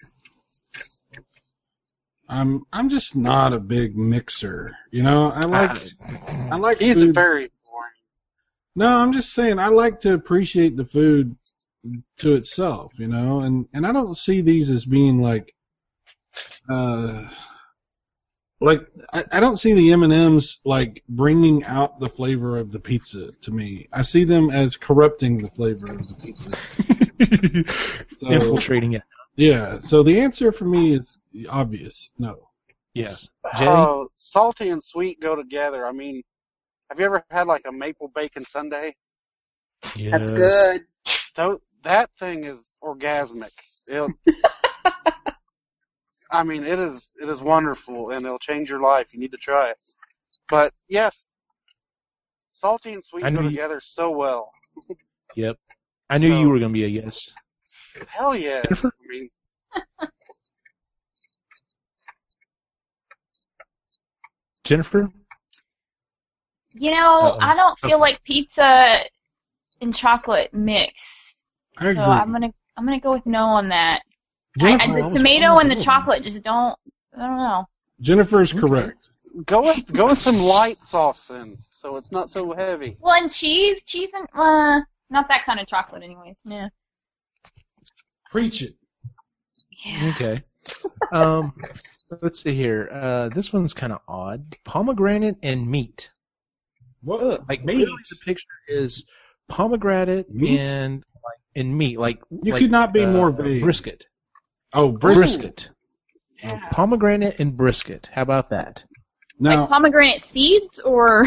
I'm I'm just not a big mixer. You know, I like I like He's food. very boring. No, I'm just saying I like to appreciate the food to itself, you know, and and I don't see these as being like, uh, like I, I don't see the M and M's like bringing out the flavor of the pizza to me. I see them as corrupting the flavor of the pizza. So, Infiltrating it. yeah. So the answer for me is obvious. No. Yes. Jay? Oh, salty and sweet go together. I mean, have you ever had like a maple bacon sundae? That's good. Tho- That thing is orgasmic. I mean, it is it is wonderful, and it'll change your life. You need to try it. But yes, salty and sweet go knew you- together so well. Yep. I knew So- you were going to be a yes. Hell yeah! I Jennifer? mean, Jennifer? You know, Uh-oh. I don't feel like pizza and chocolate mix. I So agree. I'm gonna I'm gonna go with no on that. I, Jennifer, I, I the tomato and the as chocolate just don't. I don't know. Jennifer's Okay. correct. go with go with some light sauce in, so it's not so heavy. Well, and cheese, cheese and uh, not that kind of chocolate, anyways. Yeah. Preach it. Yeah. Okay. Um, let's see here. Uh, this one's kind of odd. Pomegranate and meat. What? Like meat? literally the picture is pomegranate Meat? and and meat. Like You like, could not be uh, more vague. Brisket. Oh, brisket. Brisket. Pomegranate and brisket. How about that? Now, Like pomegranate seeds or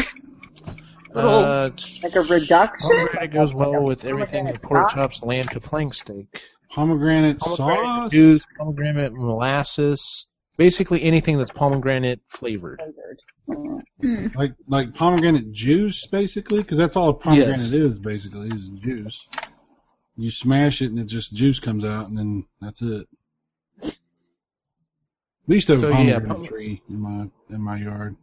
Uh, Like a reduction? pomegranate goes well with everything pomegranate from pork sauce? chops, lamb to flank steak. pomegranate, Pomegranate sauce. juice, pomegranate molasses, basically anything that's pomegranate flavored. Like like pomegranate juice, basically, because that's all a pomegranate Yes. is, basically, is juice. You smash it and it just juice comes out, and then that's it. We used to have So, a yeah, pomegranate pom- tree in my in my yard.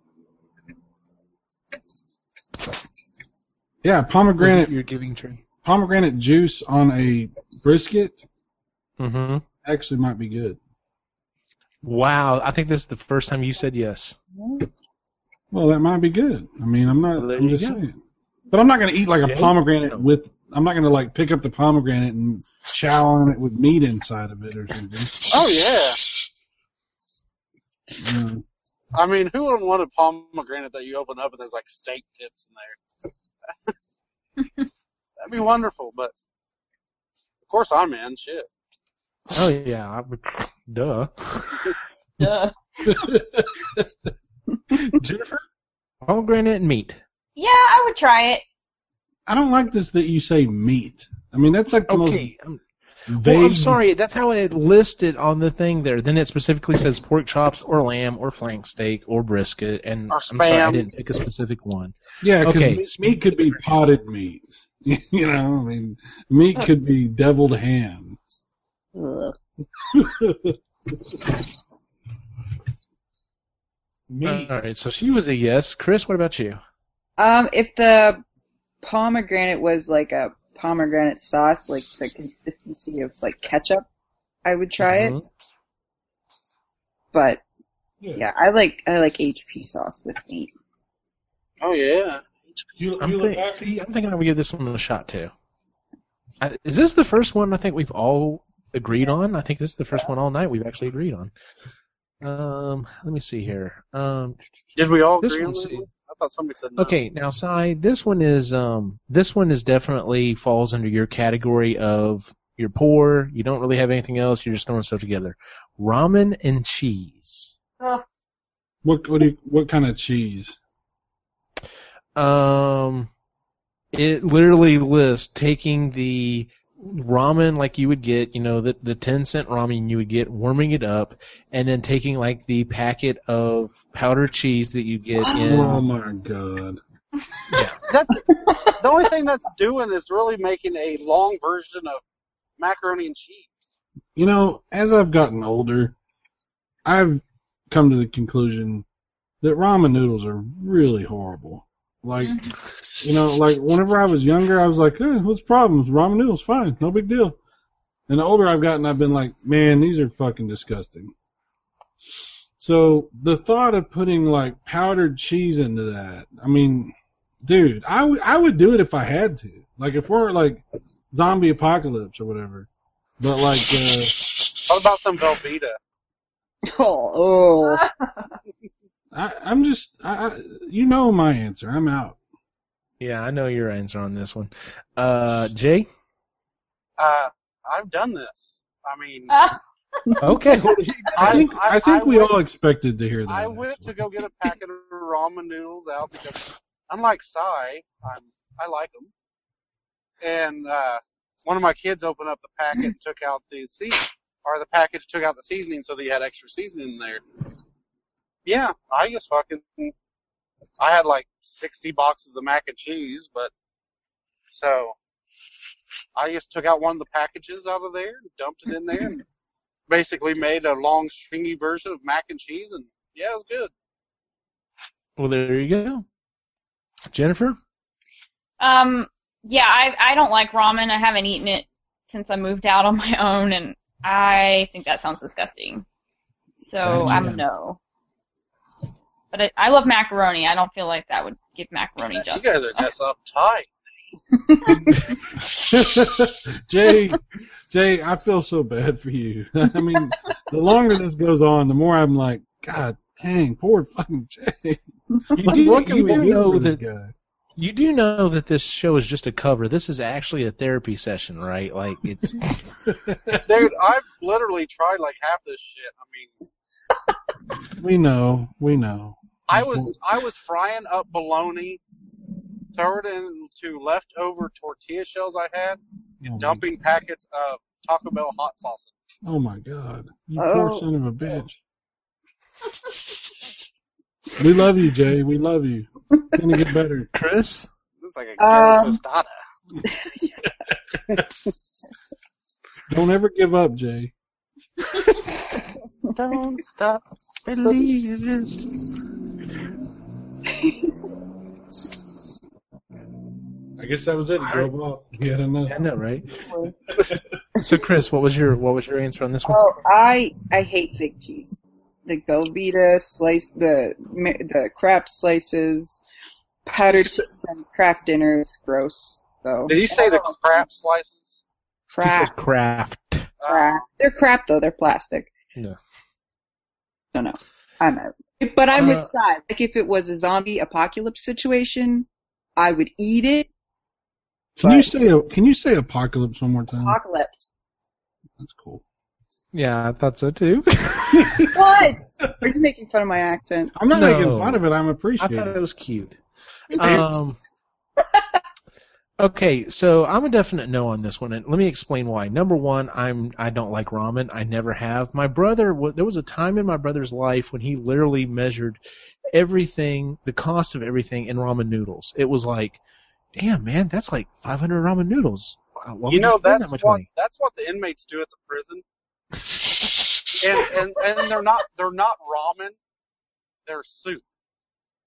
Yeah, Was it pomegranate your giving tree? pomegranate juice on a brisket Mm-hmm. actually might be good. Wow, I think this is the first time you said yes. Well, that might be good. I mean, I'm not. Well, I'm just go. saying. But I'm not going to eat like a Jay? pomegranate with. I'm not going to like pick up the pomegranate and chow on it with meat inside of it or something. Oh yeah. Mm. I mean, who wouldn't want a pomegranate that you open up and there's like steak tips in there? That'd be wonderful, but of course I'm in. Shit. Oh yeah, I would, duh. Duh. Jennifer, pomegranate and meat. Yeah, I would try it. I don't like this that you say meat. I mean, that's like the. Okay, um, vague. Well, I'm sorry. That's how it listed on the thing there. Then it specifically says pork chops or lamb or flank steak or brisket, and Or I'm sorry, I didn't pick a specific one. Yeah, because Okay. meat could be potted meat. you know, I mean, meat could be deviled ham. Ugh. meat. All right, so she was a yes. Chris, what about you? Um, if the pomegranate was like a pomegranate sauce, like the consistency of like ketchup, I would try Mhm. it. But yeah, I like I like HP sauce with meat. Oh yeah. You, I'm, you think, back- see, I'm thinking I would give this one a shot too. I, is this the first one I think we've all agreed on? I think this is the first one all night we've actually agreed on. Um, let me see here. Um, Did we all agree on one's- that? one? I thought somebody said no. okay, now, Sai, this one is um, this one is definitely falls under your category of you're poor, you don't really have anything else, you're just throwing stuff together. Ramen and cheese. Ugh. What what, do you, what kind of cheese? Um, it literally lists taking the ramen like you would get, you know, the the ten cent ramen you would get, warming it up, and then taking like the packet of powdered cheese that you get oh in. Oh my god! Yeah. that's the only thing that's doing is really making a long version of macaroni and cheese. You know, as I've gotten older, I've come to the conclusion that ramen noodles are really horrible. Like, you know, like whenever I was younger, I was like, eh, what's the problem? Ramen noodles, fine, no big deal. And the older I've gotten, I've been like, man, these are fucking disgusting. So the thought of putting like powdered cheese into that, I mean, dude, I would I would do it if I had to. Like if we're like zombie apocalypse or whatever. But like, uh, What about some Velveeta? Oh, oh. I, I'm just, I, I, you know my answer. I'm out. Yeah, I know your answer on this one. Uh, Jay. Uh, I've done this. I mean, Okay. I think I- I, think I we went- all expected to hear that. I went to go get a packet of ramen noodles out because, unlike Sai, I'm, I like them. And uh, one of my kids opened up the packet and took out the season, or the package took out the seasoning so that you had extra seasoning in there. Yeah, I just fucking, I had like 60 boxes of mac and cheese, but so I just took out one of the packages out of there, and dumped it in there, and basically made a long stringy version of mac and cheese, and yeah, it was good. Well, there you go. Jennifer. Um, yeah, I I don't like ramen. I haven't eaten it since I moved out on my own, and I think that sounds disgusting. So Gotcha. I'm a no. But I, I love macaroni. I don't feel like that would give macaroni You justice. You guys are just uptight. Jay, Jay, I feel so bad for you. I mean, the longer this goes on, the more I'm like, God dang, poor fucking Jay. You Like, do, what can you we do do know that guy? you do know that this show is just a cover. This is actually a therapy session, right? Like it's Dude, I've literally tried like half this shit. I mean, We know, we know. I was I was frying up bologna, throw it into leftover tortilla shells I had, Oh my, dumping packets of Taco Bell hot sauce. oh my God, you Oh. poor son of a bitch. we love you, Jay. We love you. It's gonna get better. Chris. It's like a Um, tostada. Don't ever give up, Jay. Don't stop believing. I guess that was it. He drove off. He had enough. I know, right? so, Chris, what was your what was your answer on this one? Oh, I I hate fig cheese. The Velveeta slice, the the crap slices, powdered cheese from Kraft Dinner is gross. So Did you say the crap slices? He said crap, Kraft. crap. They're crap though. They're plastic. Yeah. So no, I'm out. But I'm Uh, with Sai. Like if it was a zombie apocalypse situation, I would eat it. Can you say can you say apocalypse one more time? Apocalypse. That's cool. Yeah, I thought so too. What? Are you making fun of my accent? I'm not No. making fun of it. I'm appreciating. I thought it it. was cute. Um, Okay, so I'm a definite no on this one, and let me explain why. Number one, I'm I don't like ramen. I never have. My brother, there was a time in my brother's life when he literally measured everything, the cost of everything in ramen noodles. It was like, damn man, that's like 500 ramen noodles. You know that's that what money? that's what the inmates do at the prison. and, and and they're not they're not ramen, they're soup,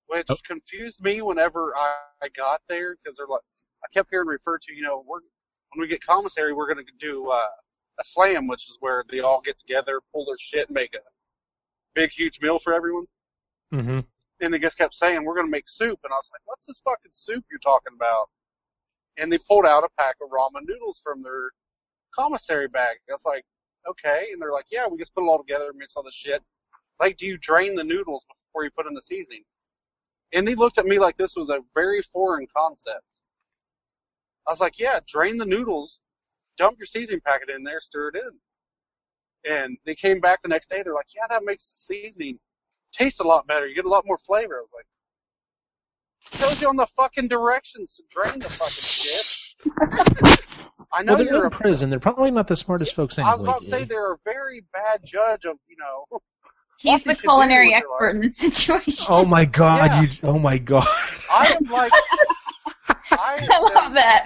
which Oh. confused me whenever I, I got there because they're like I kept hearing referred to you know we're when we get commissary we're gonna do uh, a slam which is where they all get together pull their shit and make a big huge meal for everyone hmm and they just kept saying we're gonna make soup and I was like what's this fucking soup you're talking about and they pulled out a pack of ramen noodles from their commissary bag. I was like, okay. And they're like, yeah, we just put it all together, and mix all the shit. Like, do you drain the noodles before you put in the seasoning? And he looked at me like this was a very foreign concept. I was like, yeah, drain the noodles, dump your seasoning packet in there, stir it in. And they came back the next day. They're like, yeah, that makes the seasoning taste a lot better. You get a lot more flavor. I was like, tells you on the fucking directions to drain the fucking shit. I know Well, they're you're in a prison. They're probably not the smartest folks anyway. I was about to say they're a very bad judge of, you know, He's the they should do culinary expert in this situation. Oh my god! Yeah. You, oh my god! I am like, I, I love that.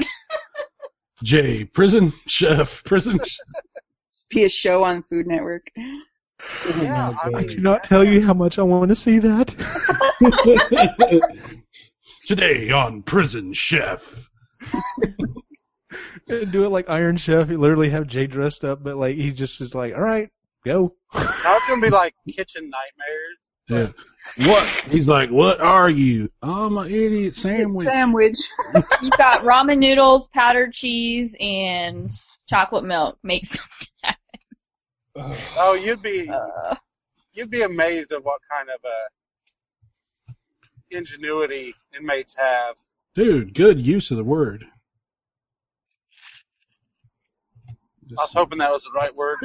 Jay, prison chef, prison chef. Be a show on Food Network. Yeah, oh I I mean, cannot tell you how much I want to see that. Today on Prison Chef. Do it like Iron Chef. You literally have Jay dressed up, but like he just is like, all right, go. now it's gonna be like kitchen nightmares. Yeah. What? He's like, what are you? I'm an idiot sandwich. Sandwich. You've got ramen noodles, powdered cheese, and chocolate milk. Makes Oh, you'd be, uh, you'd be amazed at what kind of uh, ingenuity inmates have. Dude, good use of the word. I was hoping that was the right word.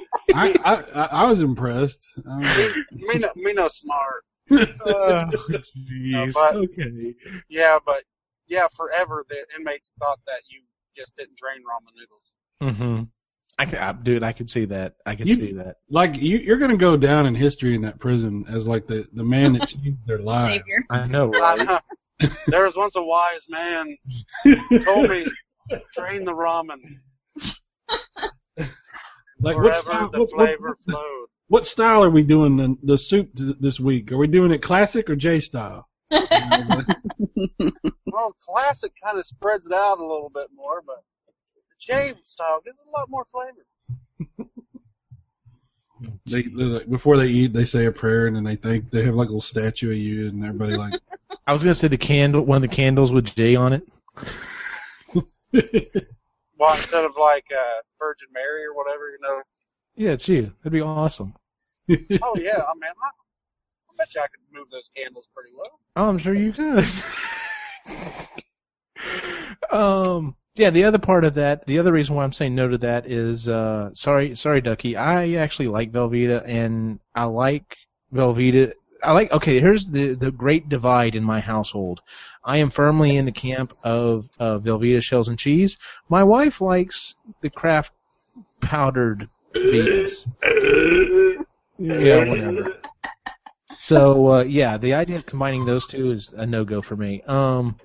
I, I, I, I was impressed. Um, me, me, no, me no smart. Oh, jeez. but- okay. Yeah, but yeah, forever the inmates thought that you just didn't drain ramen noodles. Mm-hmm. I, can, I, dude, I could see that. I could You- see that. like you, you're going to go down in history in that prison as like the the man that changed their lives. I know, I know. There was once a wise man told me, drain the ramen. Like what style? the What, what, flavor flowed. what style are we doing the, the soup th- this week? Are we doing it classic or J style? Well, classic kind of spreads it out a little bit more, but the J style gives it a lot more flavor. They, they're like, before they eat, they say a prayer and then they think they have like a little statue of you and everybody like. I was gonna say the candle, one of the candles with J on it. Well, instead of like uh, Virgin Mary or whatever, you know. Yeah, it's you. That'd be awesome. Oh yeah, I mean, I, I bet you I could move those candles pretty well. Oh, I'm sure you could. um, yeah, the other part of that, the other reason why I'm saying no to that is, uh, sorry, sorry, Ducky. I actually like Velveeta, and I like Velveeta. I like. Okay, here's the the great divide in my household. I am firmly in the camp of uh, Velveeta shells and cheese. My wife likes the Kraft powdered Vitas. Yeah, whatever. So uh, yeah, the idea of combining those two is a no go for me. Um,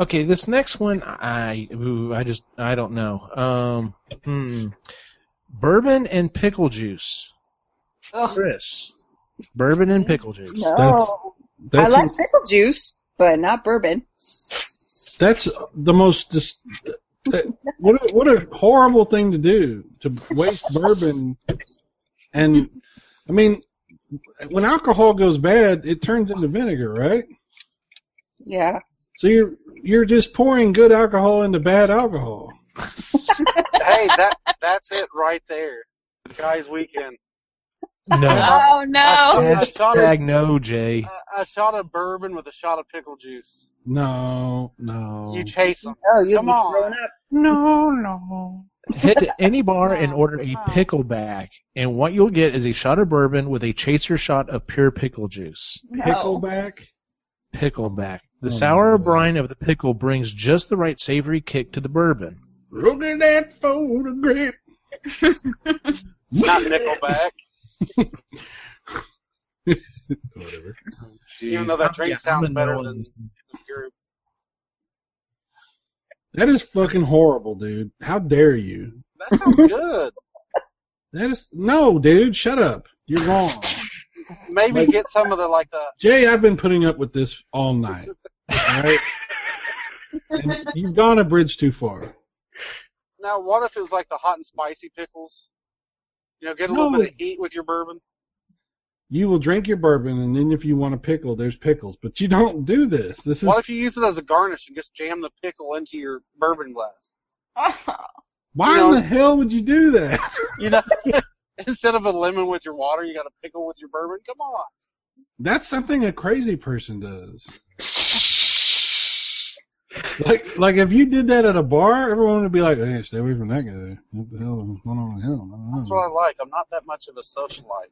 okay, this next one, I ooh, I just I don't know. Um, hmm, bourbon and pickle juice, Ugh. Chris. Bourbon and pickle juice. No. I That's like pickle juice, but not bourbon. that's the most dis- what a, what a horrible thing to do to waste bourbon and I mean when alcohol goes bad it turns into vinegar right Yeah. so you're you're just pouring good alcohol into bad alcohol hey, that that's it right there, guys. Weekend. No. Oh, oh no. A shot of, Hashtag no, Jay. a, a shot of bourbon with a shot of pickle juice. no no You chase them. Oh, you'll Come on. up. no no Head to any bar and order a pickleback, and what you'll get is a shot of bourbon with a chaser shot of pure pickle juice. No. pickleback Pickleback. The Oh, sour my brine of the pickle brings just the right savory kick to the bourbon. Look at that photograph. Not Nickelback. Whatever. Even though that drink Yeah, sounds better no than on- the group. That is fucking horrible, dude. How dare you? That sounds good. That is no, dude. Shut up. You're wrong. Maybe Like- get some of the like the Jay, I've been putting up with this all night. Alright? And you've gone a bridge too far. now. What if it was like the hot and spicy pickles? You know, get a No. little bit of heat with your bourbon. You will drink your bourbon, and then if you want a pickle, there's pickles. But you don't do this. This is What if you use it as a garnish and just jam the pickle into your bourbon glass? why you know- in the hell would you do that? You know, instead of a lemon with your water, you got a pickle with your bourbon. Come on. That's something a crazy person does. Like, like if you did that at a bar, everyone would be like, "Hey, stay away from that guy. What the hell is going on with him?" That's what I like. I'm not that much of a socialite.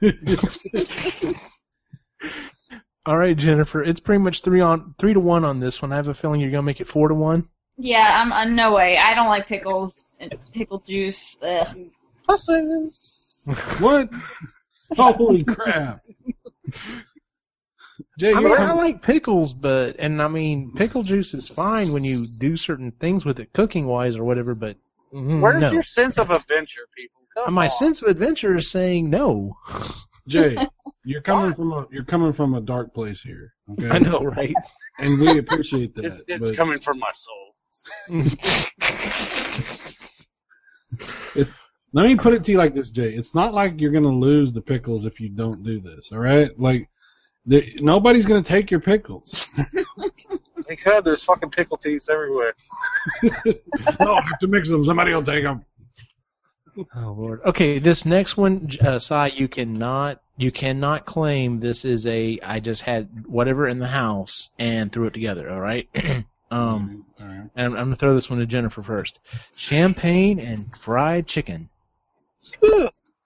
All right, Jennifer. It's pretty much three on three to one on this one. I have a feeling you're gonna make it four to one. yeah, I'm uh, no way. I don't like pickles and pickle juice. Ugh. Pussies. what? Holy crap! Jay, I mean, I like pickles, but and I mean, pickle juice is fine when you do certain things with it, cooking wise or whatever. But mm, Where's no. your sense of adventure, people? Come My on. sense of adventure is saying no. Jay, you're coming from a you're coming from a dark place here. Okay, I know, right? and we appreciate that. It's, it's but coming from my soul. let me put it to you like this, Jay. It's not like you're gonna lose the pickles if you don't do this. All right, like. The, nobody's gonna take your pickles. They could. There's fucking pickle thieves everywhere. no, I have to mix them. Somebody will take them. Oh Lord. Okay, this next one, uh, Sai, you cannot you cannot claim this is a I just had whatever in the house and threw it together. All right. um, all right. and I'm, I'm gonna throw this one to Jennifer first. Champagne and fried chicken.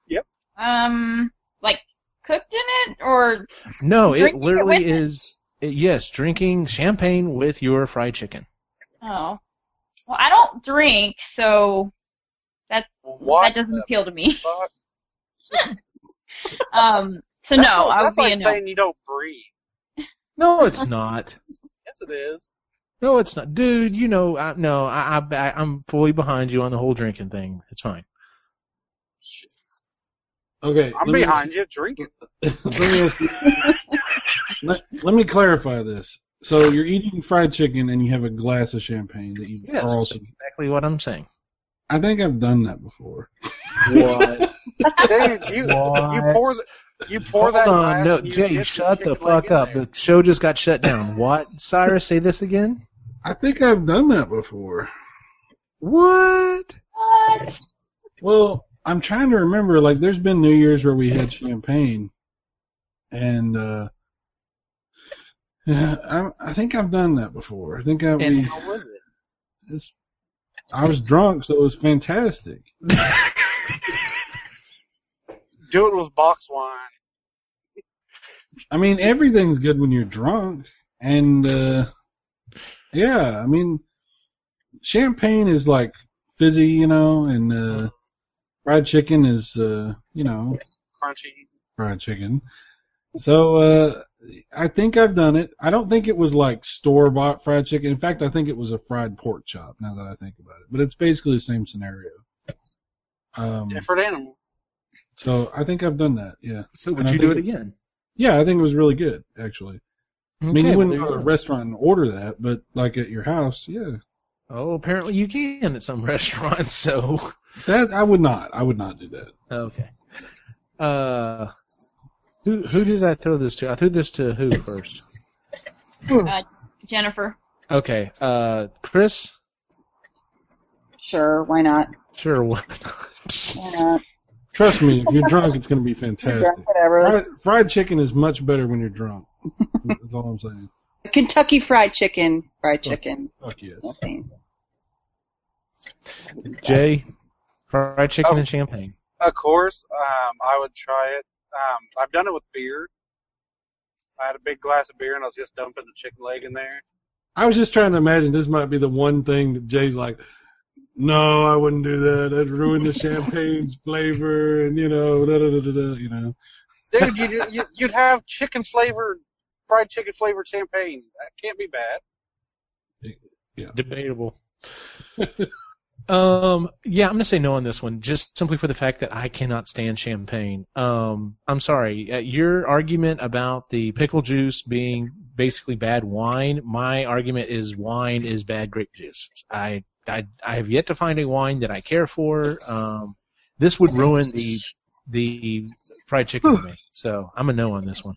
Yep. Um, like cooked in it or No, it literally with it? is. It, yes, drinking champagne with your fried chicken. oh. Well, I don't drink, so that What that doesn't appeal to me. Um, so That's no, like, I would that's be like a no. saying you don't breathe. No, it's not. Yes, it is. No, it's not, dude. You know, I, no, I, I, I'm fully behind you on the whole drinking thing. It's fine. Okay. I'm let me- behind you. Drink it. let, me you- let, let me clarify this. So you're eating fried chicken and you have a glass of champagne that you Yes, are also. exactly what I'm saying. I think I've done that before. What? Dude, you you pour the, you pour Hold that on, no, and Jay, shut the chicken fuck up. there. The show just got shut down. What? Cyrus, say this again. I think I've done that before. What? What? Well, I'm trying to remember. Like, there's been New Year's where we had champagne, and uh, yeah, I, I think I've done that before. I think I, And we, how was it? it's, I was drunk, so it was fantastic. Do it with box wine. I mean, everything's good when you're drunk, and uh, yeah, I mean, champagne is like fizzy, you know, and uh, fried chicken is, uh, you know, Crunchy. fried chicken. So uh, I think I've done it. I don't think it was like store bought fried chicken. In fact, I think it was a fried pork chop. Now that I think about it, but it's basically the same scenario. Um, Different animal. so I think I've done that. Yeah, So would I you do it again? yeah, I think it was really good actually. I mean, you wouldn't there go to a restaurant and order that, but like at your house, yeah. Oh, apparently you can at some restaurants. So That I would not. I would not do that. okay. Uh, who who did I throw this to? I threw this to who first? Uh, Jennifer. Okay. Uh, Chris. Sure, why not? Sure. Why Why not? not? Trust me, if you're drunk, it's going to be fantastic. drunk, whatever. Fried, fried chicken is much better when you're drunk. That's all I'm saying. Kentucky Fried Chicken, fried chicken. Fuck yes. Champagne. Jay. Fried chicken Oh. and champagne. Of course, um, I would try it. Um, I've done it with beer. I had a big glass of beer and I was just dumping the chicken leg in there. I was just trying to imagine this might be the one thing that Jay's like, no, I wouldn't do that. That'd ruin the champagne's flavor, and you know, da da da da da. You know. Dude, you'd, you'd, you'd have chicken flavored, fried chicken flavored champagne. That can't be bad. Yeah. Debatable. um, yeah, I'm gonna say no on this one, just simply for the fact that I cannot stand champagne. Um, I'm sorry. Uh, your argument about the pickle juice being basically bad wine, my argument is wine is bad grape juice. I, I, I have yet to find a wine that I care for. Um, this would ruin the the fried chicken for me. So I'm a no on this one.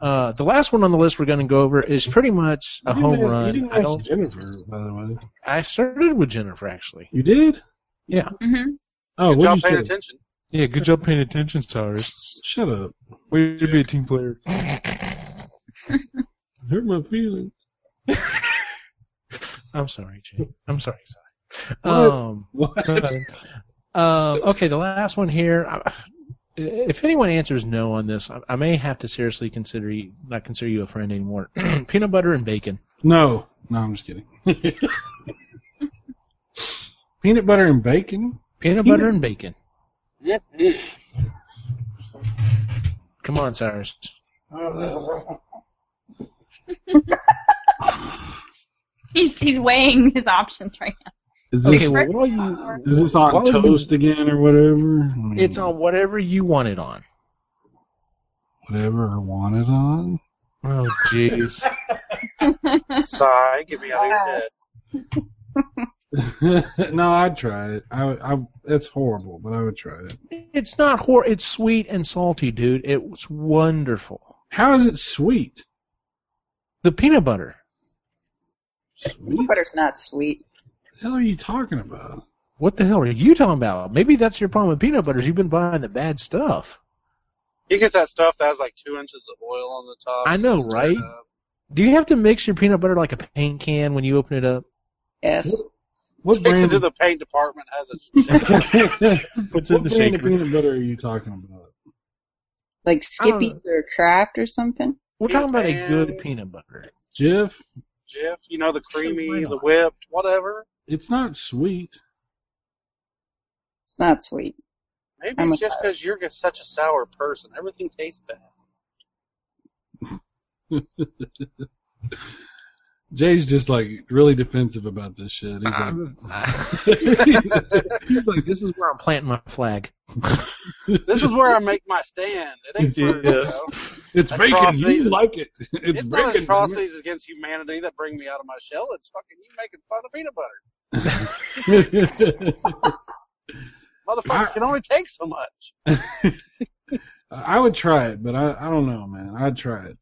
Uh, the last one on the list we're going to go over is pretty much a You home ask- run. You didn't I ask don't. Jennifer, by the way. I started with Jennifer actually. You did? Yeah. hmm Oh, Good what job you paying say? attention. Yeah. Good job paying attention, Cyrus. Shut up. Way to be a team player. Hurt my feelings. I'm sorry, Jay. I'm sorry, sorry. What? Um. What? uh, okay, the last one here. I- If anyone answers no on this, I, I may have to seriously consider you, not consider you a friend anymore. Peanut butter and bacon. No, no, I'm just kidding. Peanut butter and bacon. Peanut Peanut- butter and bacon. Yeah. Come on, Cyrus. He's he's weighing his options right now. Is Okay, this, well, what are you? is this on would you- toast again or whatever? I mean, It's on whatever you want it on. whatever I want it on. Oh, jeez. Sigh, get me out of your bed. no, I'd try it. I, I, it's horrible, but I would try it. It's not hor. It's sweet and salty, dude. It's wonderful. How is it sweet? The peanut butter. Sweet? Butter's not sweet. What the hell are you talking about? What the hell are you talking about? Maybe that's your problem with peanut butters. You've been buying the bad stuff. You get that stuff that has like two inches of oil on the top. I know, right? Do you have to mix your peanut butter like a paint can when you open it up? Yes. What Takes it brand? to Of, the paint department, has it. Puts what brand of peanut butter are you talking about? Like I don't Skippy's uh, or Kraft or something. We're talking about a good peanut butter. Jif? Jeff, you know, the creamy, the whipped, whatever. It's not sweet. It's not sweet. Maybe I'm it's just because you're such a sour person. Everything tastes bad. Jay's just like really defensive about this shit. He's I'm- like, um, He's like, this is where I'm planting my flag. This is where I make my stand. It ain't for, you Yes. know, it's bacon. You like it. It's, It's, not atrocities against humanity that bring me out of my shell. It's fucking you making fun of peanut butter. Motherfucker can only take so much. I would try it, but I, I don't know, man. I'd try it.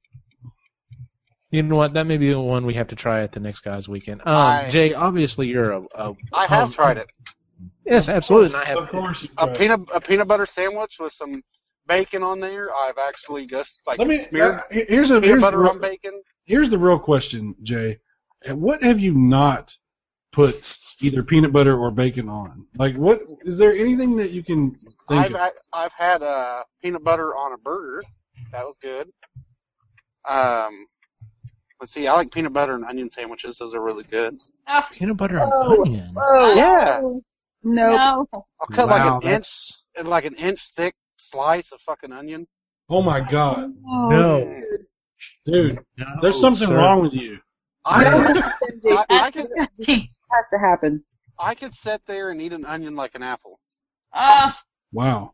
You know what? That may be the one we have to try at the next guys' weekend. Um, I- Jay, obviously you're a. a I have um, tried it. Yes, absolutely. And I have. Of course, you A try it. peanut a peanut butter sandwich with some bacon on there. I've actually just like Let me. smeared Uh, here's a peanut here's butter real, on bacon. here's the real question, Jay. What have you not put either peanut butter or bacon on? Like, what is there anything that you can think I've of? I, I've had uh, peanut butter on a burger. That was good. Um, let's see. I like peanut butter and onion sandwiches. Those are really good. Oh, Peanut butter and Oh, onion. Oh, Yeah. Nope. no. I'll cut Wow, like an inch, like an inch thick slice of fucking onion. Oh my god, Oh, No. dude! No, There's something sir. wrong with you. I, No, I, I That's could disgusting. Has to happen. I could sit there and eat an onion like an apple. Ah, Wow.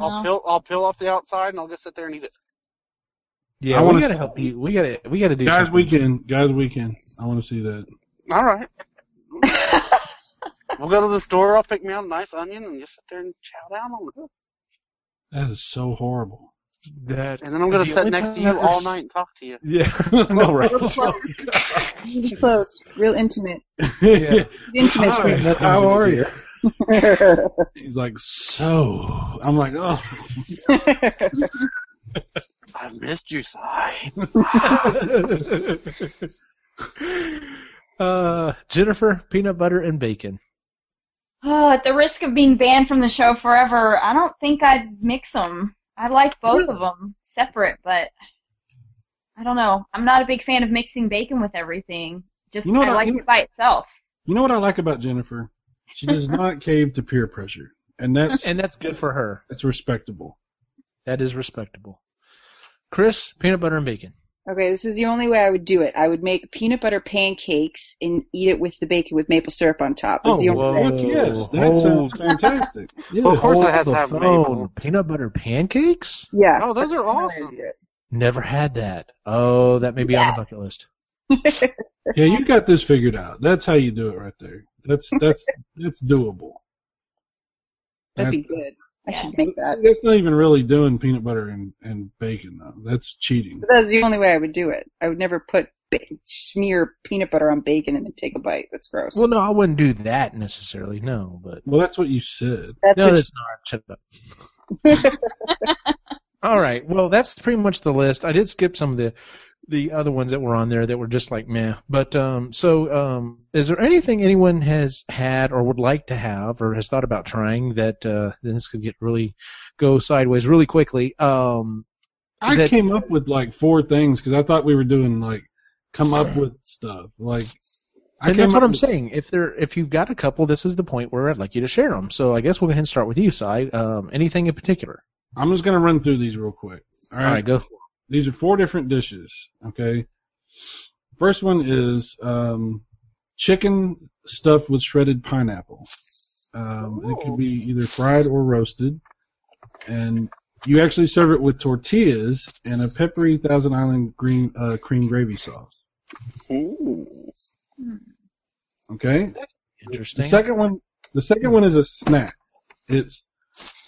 I'll no. peel I'll peel off the outside and I'll just sit there and eat it. Yeah, I we wanna gotta s- help you. We gotta. We gotta do Guys something. weekend, guys weekend. I want to see that. All right. We'll go to the store. I'll pick me out a nice onion and just sit there and chow down on it. That is so horrible. That, And then I'm gonna the sit next to you I've all night and talk to you. Yeah, I know, right? Really close. Real intimate. Yeah. Intimate. Hi, how are you? He's like, so. I'm like, oh. I missed you, Cy. uh, Jennifer, peanut butter and bacon. Oh, at the risk of being banned from the show forever, I don't think I'd mix them. I like both of them separate, but I don't know. I'm not a big fan of mixing bacon with everything. Just You know what I I- like you know- it by itself. You know what I like about Jennifer? She does not cave to peer pressure, and that's And that's good for her. that's respectable. That is respectable. Chris, peanut butter and bacon. Okay, this is the only way I would do it. I would make peanut butter pancakes and eat it with the bacon with maple syrup on top. That's Oh, the only whoa. way. Yes, that hold- sounds fantastic. Yeah. Well, of course Hold it has to have phone. maple. Peanut butter pancakes? Yeah. Oh, those are that's the only way awesome. to do it. Never had that. Oh, that may be on the bucket list. Yeah, you got this figured out. That's how you do it right there. That's that's that's doable. That'd be good. I should make that. That's not even really doing peanut butter and, and bacon though. That's cheating. But that's the only way I would do it. I would never put ba- smear peanut butter on bacon and then take a bite. That's gross. Well, no, I wouldn't do that necessarily. No, but Well, that's what you said. that's no, what that's not. Shut up. All right. Well, that's pretty much the list. I did skip some of the the other ones that were on there that were just like meh. But um, so um, is there anything anyone has had or would like to have or has thought about trying that uh, this could get really go sideways really quickly? Um, I That- came up with like four things because I thought we were doing like come up with stuff. Like I and that's what I'm with- saying. If there, if you've got a couple, this is the point where I'd like you to share them. So I guess we'll go ahead and start with you, Cy. Um, anything in particular? I'm just gonna run through these real quick. All All right. right, go. These are four different dishes. Okay. First one is um, chicken stuffed with shredded pineapple. Um, it can be either fried or roasted, and you actually serve it with tortillas and a peppery Thousand Island green uh, cream gravy sauce. Ooh. Okay. The Interesting. second one, the second one is a snack. It's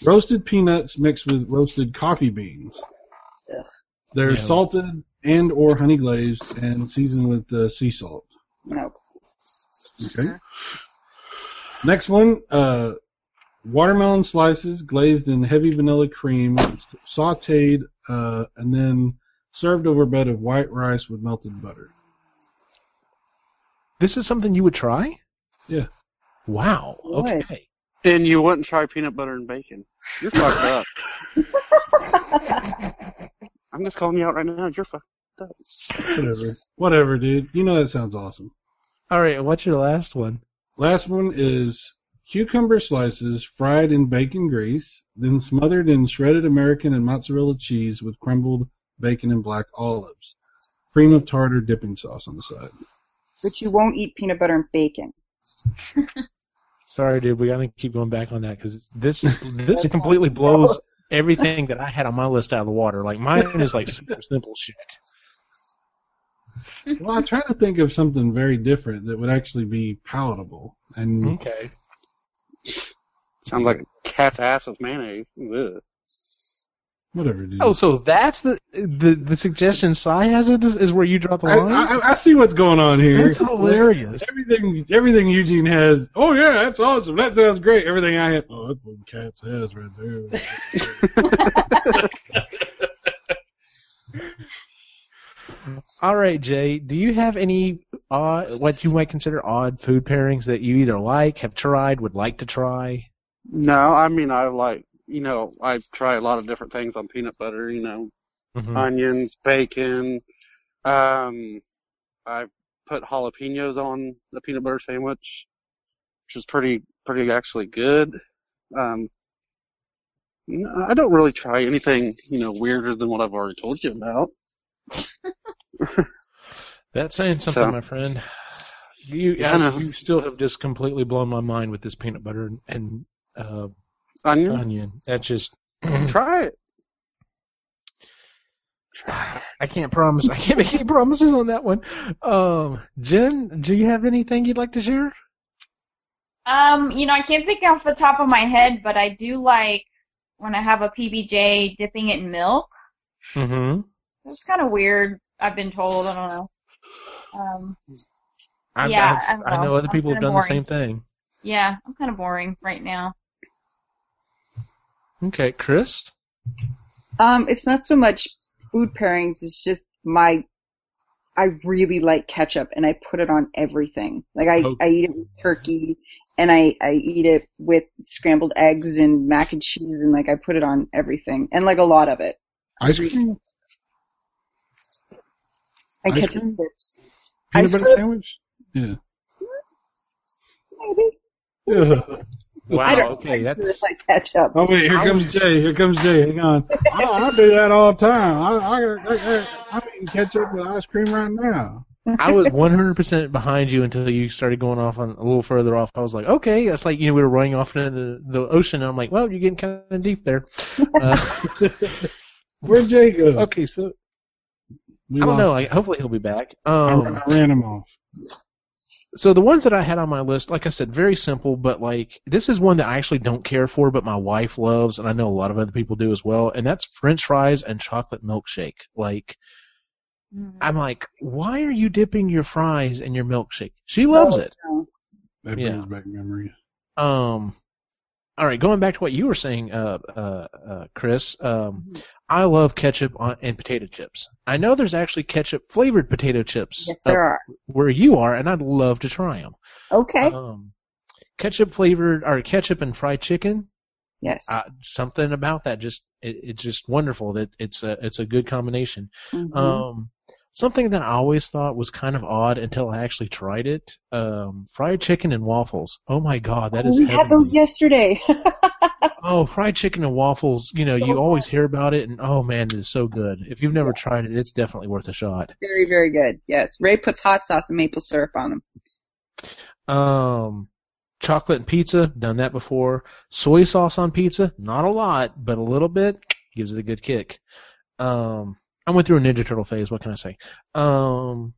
roasted peanuts mixed with roasted coffee beans. Ugh. They're Yeah. salted and or honey glazed and seasoned with uh, sea salt. no. Okay. Next one, uh, watermelon slices glazed in heavy vanilla cream, sautéed, uh, and then served over a bed of white rice with melted butter. This is something you would try? Yeah. Wow. Would. Okay. And you wouldn't try peanut butter and bacon. You're fucked up. I'm just calling you out right now. You're fucked up. Whatever. Whatever, dude. You know that sounds awesome. All right. What's your last one? Last one is cucumber slices fried in bacon grease, then smothered in shredded American and mozzarella cheese with crumbled bacon and black olives. Cream of tartar dipping sauce on the side. But you won't eat peanut butter and bacon. Sorry, dude. We gotta keep going back on that because this this completely blows everything that I had on my list out of the water. Like mine is like super simple shit. Well, I try to think of something very different that would actually be palatable. And Okay. Sounds like a cat's ass with mayonnaise. Ugh. Whatever, dude. Oh, so that's the the the suggestion Cy has of this is where you draw the I, line. I, I see what's going on here. That's hilarious. Everything, everything Eugene has. Oh yeah, that's awesome. That sounds great. Everything I have. Oh, that's what cats has right there. All right, Jay. Do you have any odd, what you might consider odd food pairings that you either like, have tried, would like to try? No, I mean I like you know I try a lot of different things on peanut butter. You know, Mhm. onions, bacon. Um, I put jalapenos on the peanut butter sandwich, which is pretty pretty actually good. Um, I don't really try anything you know weirder than what I've already told you about. That's saying something, So- my friend. You, Yeah, I know. you still have just completely blown my mind with this peanut butter and, and uh, Onion, onion. That's just. try it. I can't promise. I can't make any promises on that one. Um, Jen, do you have anything you'd like to share? Um, you know, I can't think off the top of my head, but I do like when I have a PBJ dipping it in milk. Mm-hmm. It's kind of weird. I've been told. I don't know. Um, I've, Yeah, I've, I don't I know know. other people have kinda done the same thing. yeah, I'm kind of boring right now. Okay, Chris. Um, it's not so much food pairings. It's just my. I really like ketchup, and I put it on everything. Like I, Oh. I eat it with turkey, and I, I eat it with scrambled eggs and mac and cheese, and like I put it on everything, and like a lot of it. Ice cream. And Ice ketchup cream? chips. Peanut Ice butter cream? sandwich? Yeah. Maybe. Yeah. Wow. I don't okay, I just really that's like ketchup. Oh wait, here I comes was- Jay. Here comes Jay. Hang on. I, I do that all the time. I, I, I, I, I'm eating ketchup with ice cream right now. I was 100% behind you until you started going off on a little further off. I was like, okay, that's like you know we were running off into the, the ocean. And I'm like, well, you're getting kind of deep there. Uh, Where'd Jay go? okay, so We I don't know. Like, hopefully he'll be back. I, Um, I ran him off. So the ones that I had on my list, like I said, very simple, but like this is one that I actually don't care for, but my wife loves, and I know a lot of other people do as well, and that's French fries and chocolate milkshake. Like Mm. I'm like, why are you dipping your fries in your milkshake? She loves Oh, it. no. That yeah. brings back memories. Um, all right, going back to what you were saying, uh, uh, uh, Chris. Um, I love ketchup on, and potato chips. I know there's actually ketchup flavored potato chips Yes, there are. where you are, and I'd love to try them. Okay. Um, ketchup flavored or ketchup and fried chicken. yes. Uh, something about that just it, it's just wonderful that it's a it's a good combination. Mhm. Um, something that I always thought was kind of odd until I actually tried it. Um, fried chicken and waffles. Oh my god, that Oh, is we had those yesterday. Oh, fried chicken and waffles. You know, you always hear about it, and oh man, it is so good. If you've never tried it, it's definitely worth a shot. very, very good. Yes. Ray puts hot sauce and maple syrup on them. Um, chocolate and pizza. Done that before. Soy sauce on pizza. Not a lot, but a little bit gives it a good kick. Um, I went through a Ninja Turtle phase. What can I say? Um,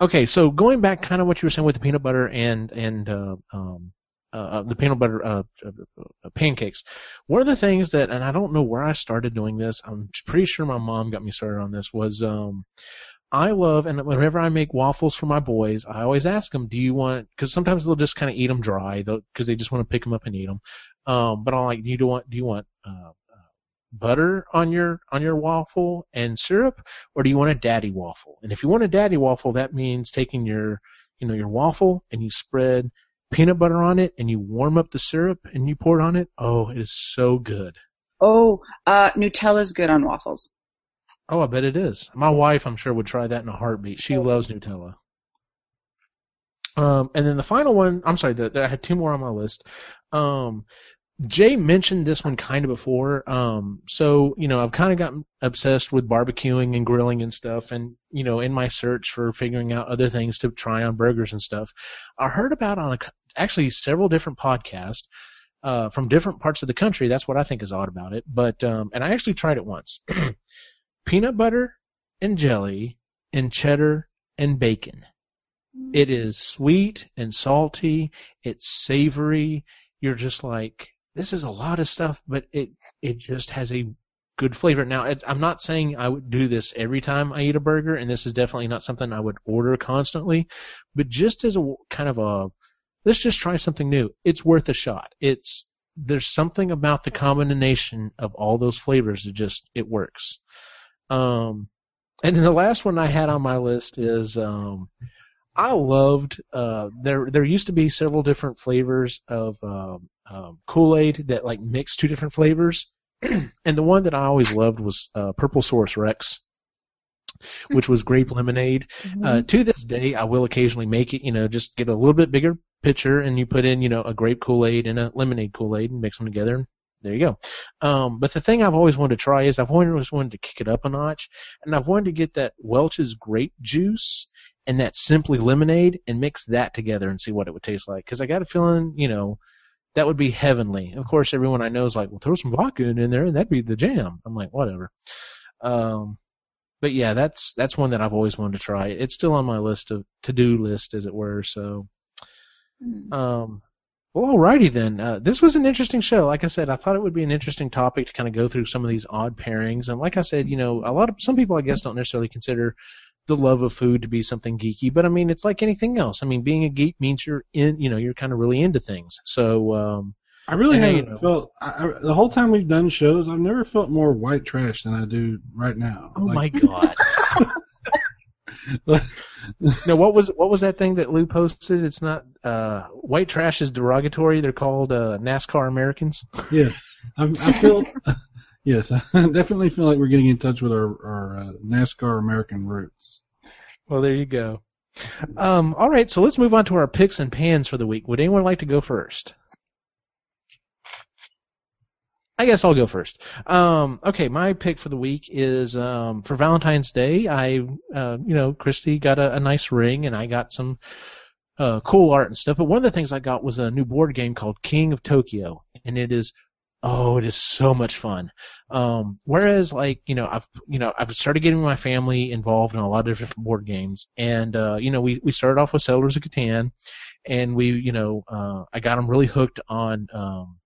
okay, so going back, kind of what you were saying with the peanut butter and and uh, um, uh, the peanut butter uh, uh, uh, pancakes. One of the things that, and I don't know where I started doing this. I'm pretty sure my mom got me started on this. Was um, I love, and whenever I make waffles for my boys, I always ask them, "Do you want?" Because sometimes they'll just kind of eat them dry, because they just want to pick them up and eat them. Um, but I'm like, "Do you want? Do you want uh, uh, butter on your on your waffle and syrup, or do you want a daddy waffle?" And if you want a daddy waffle, that means taking your you know your waffle and you spread peanut butter on it and you warm up the syrup and you pour it on it. Oh, it is so good. Oh, uh, Nutella's good on waffles. Oh, I bet it is. My wife, I'm sure, would try that in a heartbeat. She loves Nutella. Um, and then the final one, I'm sorry, the, the, I had two more on my list. Um, Jay mentioned this one kind of before. Um, so, you know, I've kind of gotten obsessed with barbecuing and grilling and stuff. And, you know, in my search for figuring out other things to try on burgers and stuff, I heard about on a, actually several different podcasts, uh, from different parts of the country. That's what I think is odd about it. But, um, and I actually tried it once. peanut butter and jelly and cheddar and bacon. It is sweet and salty. It's savory. You're just like, this is a lot of stuff, but it, it just has a good flavor. Now, it, I'm not saying I would do this every time I eat a burger, and this is definitely not something I would order constantly, but just as a kind of a, let's just try something new. It's worth a shot. It's, there's something about the combination of all those flavors that just, it works. Um, and then the last one I had on my list is um, I loved uh, there. There used to be several different flavors of um, um, Kool Aid that like mixed two different flavors, and the one that I always loved was uh, Purplesaurus Rex, which was grape lemonade. Uh, to this day, I will occasionally make it. You know, just get a little bit bigger pitcher and you put in you know a grape Kool Aid and a lemonade Kool Aid and mix them together. There you go. Um, but the thing I've always wanted to try is I've always wanted to kick it up a notch, and I've wanted to get that Welch's grape juice and that Simply lemonade and mix that together and see what it would taste like. Because I got a feeling, you know, that would be heavenly. Of course, everyone I know is like, well, throw some vodka in there and that'd be the jam. I'm like, whatever. Um, but yeah, that's that's one that I've always wanted to try. It's still on my list of to do list, as it were. So, um, well, alrighty then. Uh, this was an interesting show. Like I said, I thought it would be an interesting topic to kind of go through some of these odd pairings. And like I said, you know, a lot of some people, I guess, don't necessarily consider the love of food to be something geeky, but I mean, it's like anything else. I mean, being a geek means you're in, you know, you're kind of really into things. So, um, I really haven't you know- felt I, I, the whole time we've done shows. I've never felt more white trash than I do right now. oh Like, my god. no, what was what was that thing that Lou posted? It's not uh, white trash is derogatory. They're called uh, NASCAR Americans. Yeah, I, I feel. yes, I definitely feel like we're getting in touch with our our uh, NASCAR American roots. Well, there you go. Um, all right, so let's move on to our picks and pans for the week. Would anyone like to go first? I guess I'll go first. Um, okay, my pick for the week is um, for Valentine's Day. I, uh, you know, Christy got a, a nice ring, and I got some uh, cool art and stuff. But one of the things I got was a new board game called King of Tokyo, and it is Oh, it is so much fun. Um, whereas like, you know, I've, you know, I've started getting my family involved in a lot of different board games and, uh, you know, we, we started off with Settlers of Catan and we, you know, uh, I got them really hooked on, um,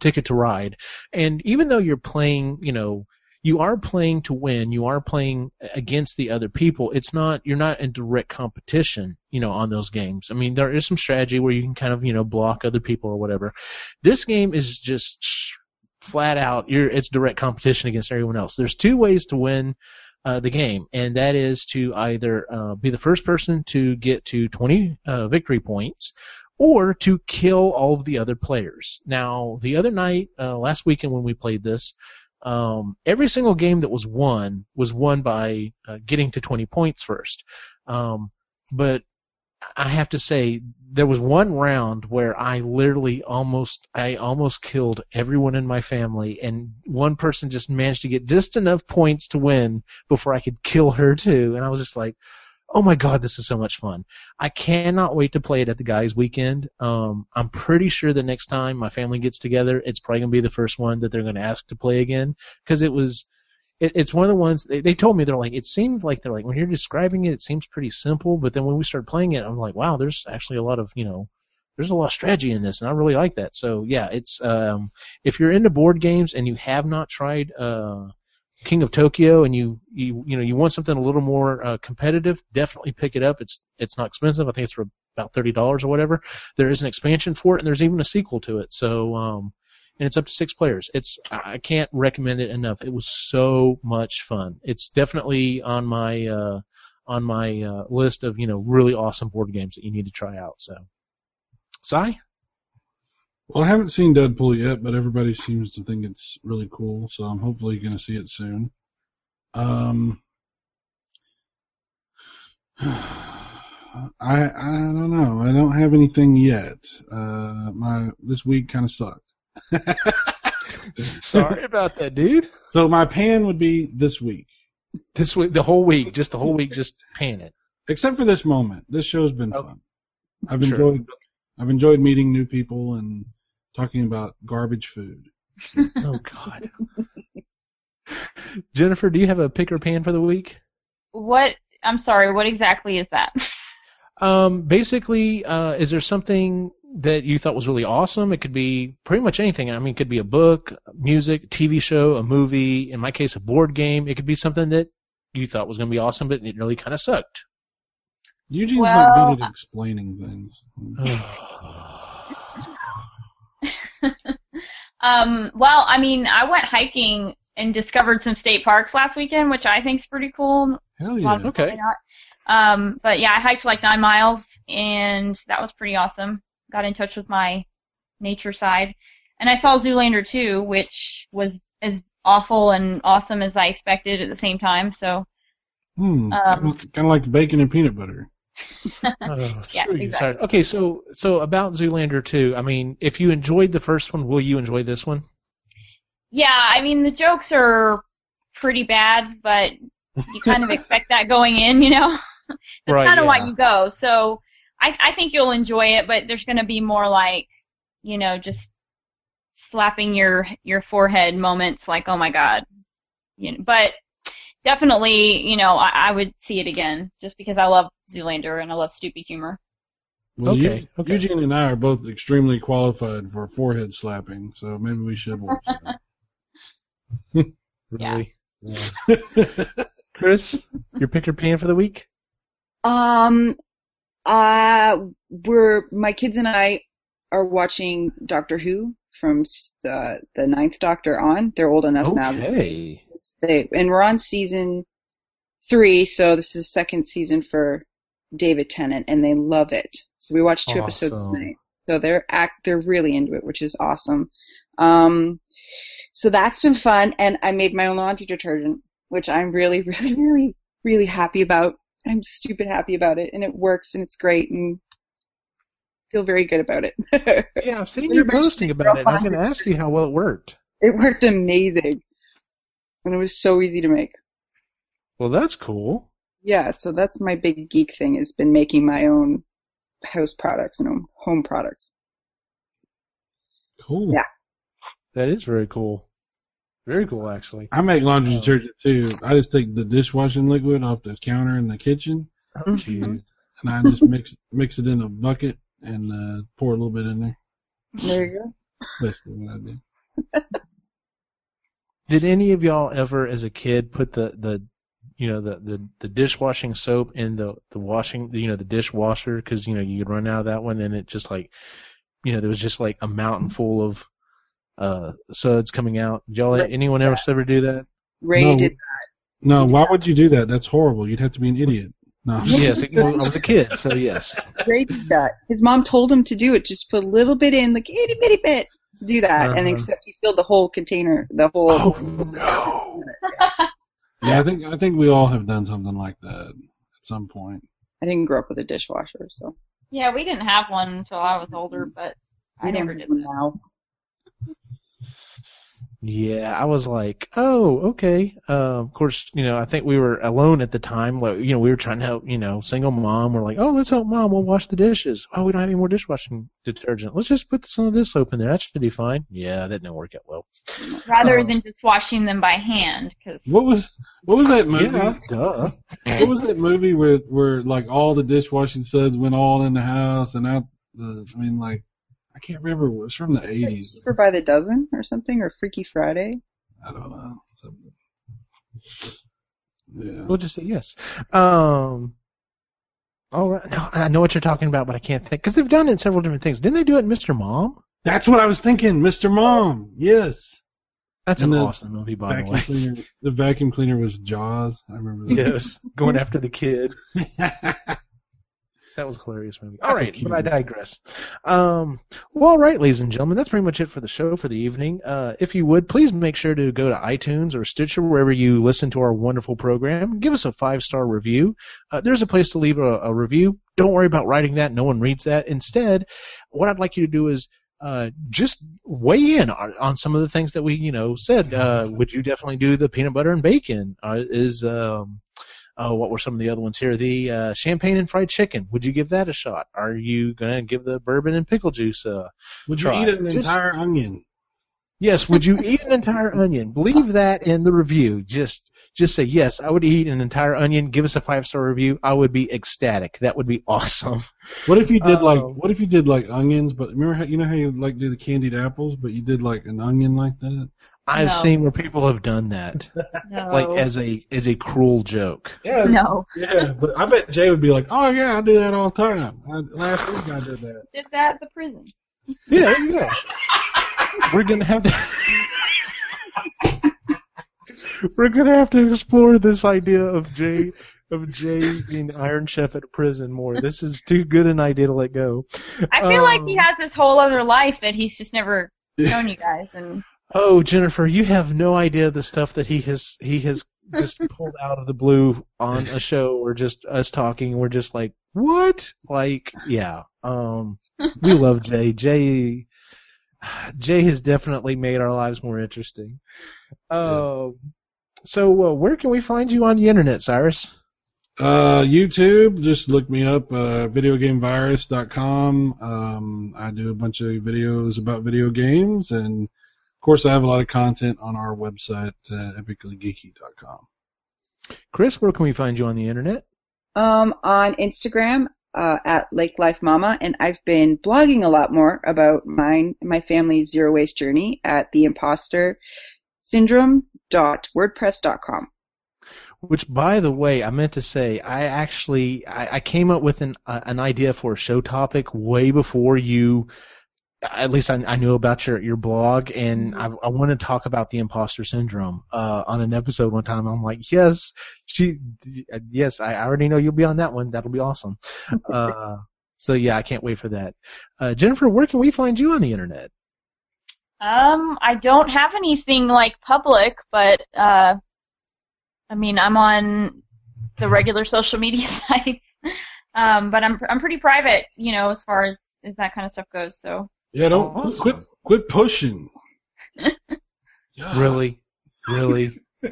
Ticket to Ride. And even though you're playing, you know, you are playing to win. You are playing against the other people. It's not you're not in direct competition, you know, on those games. I mean, there is some strategy where you can kind of you know block other people or whatever. This game is just flat out. You're it's direct competition against everyone else. There's two ways to win. Uh, the game, and that is to either uh, be the first person to get to 20 uh, victory points, or to kill all of the other players. Now, the other night, uh, last weekend when we played this, um, every single game that was won was won by uh, getting to 20 points first. Um, but I have to say there was one round where I literally almost I almost killed everyone in my family and one person just managed to get just enough points to win before I could kill her too and I was just like oh my god, this is so much fun. I cannot wait to play it at the guys' weekend. Um, I'm pretty sure the next time my family gets together, it's probably gonna be the first one that they're gonna ask to play again because it was. It, it's one of the ones they, they told me they're like it seemed like they're like when you're describing it it seems pretty simple but then when we started playing it I'm like wow there's actually a lot of you know there's a lot of strategy in this and I really like that so yeah it's um if you're into board games and you have not tried uh King of Tokyo and you you you know you want something a little more uh, competitive, definitely pick it up. It's it's not expensive. I think it's for about thirty dollars or whatever. There is an expansion for it, and there's even a sequel to it. So um, and it's up to six players. It's I can't recommend it enough. It was so much fun. It's definitely on my uh, on my uh, list of you know really awesome board games that you need to try out. So, Cy. Well, I haven't seen Deadpool yet, but everybody seems to think it's really cool, so I'm hopefully going to see it soon. Um, I I don't know. I don't have anything yet. Uh, my this week kind of sucked. Sorry about that, dude. So my pan would be this week, This week, the whole week, just the whole week, just pan it. except for this moment. This show's been Oh, fun. I've sure. enjoyed I've enjoyed meeting new people and talking about garbage food. Oh God. Jennifer, do you have a pick or pan for the week? What? I'm sorry. What exactly is that? Um, basically, uh, is there something that you thought was really awesome? It could be pretty much anything. I mean, it could be a book, music, TV show, a movie. In my case, a board game. It could be something that you thought was going to be awesome, but it really kind of sucked. Eugene's Well, not good at explaining things. um, well, I mean, I went hiking and discovered some state parks last weekend, which I think is pretty cool. Hell yeah. Okay. not. Um, but yeah, I hiked like nine miles, and that was pretty awesome. Got in touch with my nature side, and I saw Zoolander 2, which was as awful and awesome as I expected at the same time. So Hmm. Um, kind of like bacon and peanut butter. Oh, Yeah, exactly. Okay, so so about Zoolander 2, I mean, if you enjoyed the first one, will you enjoy this one? yeah, I mean the jokes are pretty bad, but you kind of expect that going in, you know. That's Right, kind of why you go. So I I think you'll enjoy it, but there's going to be more like, you know, just slapping your your forehead moments like, "Oh my god." You know, but definitely, you know, I, I would see it again just because I love Zoolander and I love stupid humor. Well, Okay, Eu- okay. Eugene and I are both extremely qualified for forehead slapping, so maybe we should watch Yeah. Really? that. Chris, your pick or pan for the week? Um, uh, we're my kids and I are watching Doctor Who from the the ninth Doctor on. They're old enough now. Okay. They and we're on season three, so this is second season for David Tennant, and they love it. So we watched two episodes tonight. So they're act they're really into it, which is awesome. Um, so that's been fun, and I made my own laundry detergent, which I'm really, really, really, really happy about. I'm stupid happy about it, and it works, and it's great, and feel very good about it. Yeah, I've seen you posting about it. I was going to ask you how well it worked. it worked amazing, and it was so easy to make. Well, that's cool. Yeah, so that's my big geek thing has been making my own house products and home- home products. Cool. Yeah. That is very cool. Very cool, actually. I make laundry Oh. detergent too. I just take the dishwashing liquid off the counter in the kitchen, uh-huh. and mm-hmm. I just mix mix it in a bucket and uh, pour a little bit in there. There you go. Basically what I do. Did any of y'all ever, as a kid, put the the you know the the, the dishwashing soap in the the washing you know the dishwasher because you know you could run out of that one and it just like you know there was just like a mountain full of uh suds coming out. Did y'all Right. anyone ever ever do that? Ray No. did that. No, why would you do that? That's horrible. You'd have to be an idiot. No. I'm yes, I was a kid, so yes. Ray did that. His mom told him to do it. Just put a little bit in, like itty bitty bit, to do that, and Uh-huh. except he filled the whole container, the whole. Oh no! Yeah, I think I think we all have done something like that at some point. I didn't grow up with a dishwasher, so Yeah, we didn't have one until I was older, but I We don't never did one now. Yeah, I was like, oh, okay. Uh, of course, you know, I think we were alone at the time. Like, you know, we were trying to help, you know, single mom. We're like, oh, let's help mom. We'll wash the dishes. Oh, we don't have any more dishwashing detergent. Let's just put some of this soap in there. That should be fine. Yeah, that didn't work out well. Rather Oh. than just washing them by hand, because What was what was that movie? Yeah, duh. What was that movie where where like all the dishwashing suds went all in the house and out the? I mean, like I can't remember. It was from the eighties. Cheaper by the dozen or something, or Freaky Friday. I don't know. Something. Yeah. We'll just say yes. Um. All right. No, I know what you're talking about, but I can't think because they've done it in several different things. Didn't they do it in Mr. Mom? That's what I was thinking, Mr. Mom. Yes. That's And an awesome movie, by the way. cleaner. The vacuum cleaner was Jaws. I remember that. yes, going after the kid. That was a hilarious movie. All right, but I digress. Um, well, all right, ladies and gentlemen, that's pretty much it for the show for the evening. Uh, if you would, please make sure to go to iTunes or Stitcher, wherever you listen to our wonderful program. Give us a five star review. Uh, there's a place to leave a, a review. Don't worry about writing that. No one reads that. Instead, what I'd like you to do is uh, just weigh in on, on some of the things that we, you know, said. Uh, would you definitely do the peanut butter and bacon? Uh, is um, oh, what were some of the other ones here? The uh, champagne and fried chicken. Would you give that a shot? Are you gonna give the bourbon and pickle juice a? Would you Try. eat an Just- entire onion? Yes. Would you eat an entire onion? Leave that in the review. Just just say yes. I would eat an entire onion. Give us a five star review. I would be ecstatic. That would be awesome. What if you did like Um, what if you did like onions, but remember how you know how you like do the candied apples, but you did like an onion like that? I've No. seen where people have done that, no, like as a as a cruel joke. Yeah. no, Yeah, but I bet Jay would be like, "Oh yeah, I do that all the time. I, last week I did that." did that at the prison. Yeah, there you go. We're gonna have to. We're gonna have to explore this idea of Jay of Jay being Iron Chef at a prison more. This is too good an idea to let go. I feel like he Um, has this whole other life that he's just never shown you guys, and Oh, Jennifer, you have no idea the stuff that he has he has just pulled out of the blue on a show or just us talking. We're just like, what? Like, yeah. Um, we love Jay. Jay, Jay has definitely made our lives more interesting. Um, so uh, where can we find you on the internet, Cyrus? Uh, YouTube, just look me up, uh, videogamevirus.com. Um, I do a bunch of videos about video games, and of course, I have a lot of content on our website, uh, epicallygeeky.com. Chris, where can we find you on the internet? Um, on Instagram uh, at Lake Life Mama, and I've been blogging a lot more about mine my family's zero waste journey at the imposter syndrome.wordpress.com. Which, by the way, I meant to say, I actually I, I came up with an uh, an idea for a show topic way before you. At least I, I knew about your your blog, and I, I want to talk about the imposter syndrome uh, on an episode one time. I'm like, yes, she, yes, I already know you'll be on that one. That'll be awesome. Uh, so yeah, I can't wait for that. Uh, Jennifer, where can we find you on the internet? um, I don't have anything like public, but uh, I mean, I'm on the regular social media sites. Um, but I'm I'm pretty private, you know, as far as as that kind of stuff goes. So Yeah, don't Oh, awesome. quit quit pushing. Yeah. Really? Really?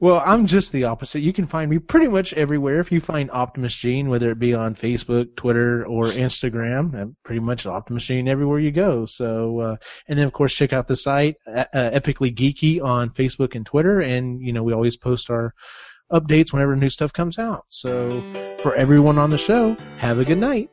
well, I'm just the opposite. You can find me pretty much everywhere. If you find Optimus Gene, whether it be on Facebook, Twitter, or Instagram, I'm pretty much Optimus Gene everywhere you go. So, uh, and then of course check out the site, uh, Epically Geeky on Facebook and Twitter, and you know we always post our updates whenever new stuff comes out. So, for everyone on the show, have a good night.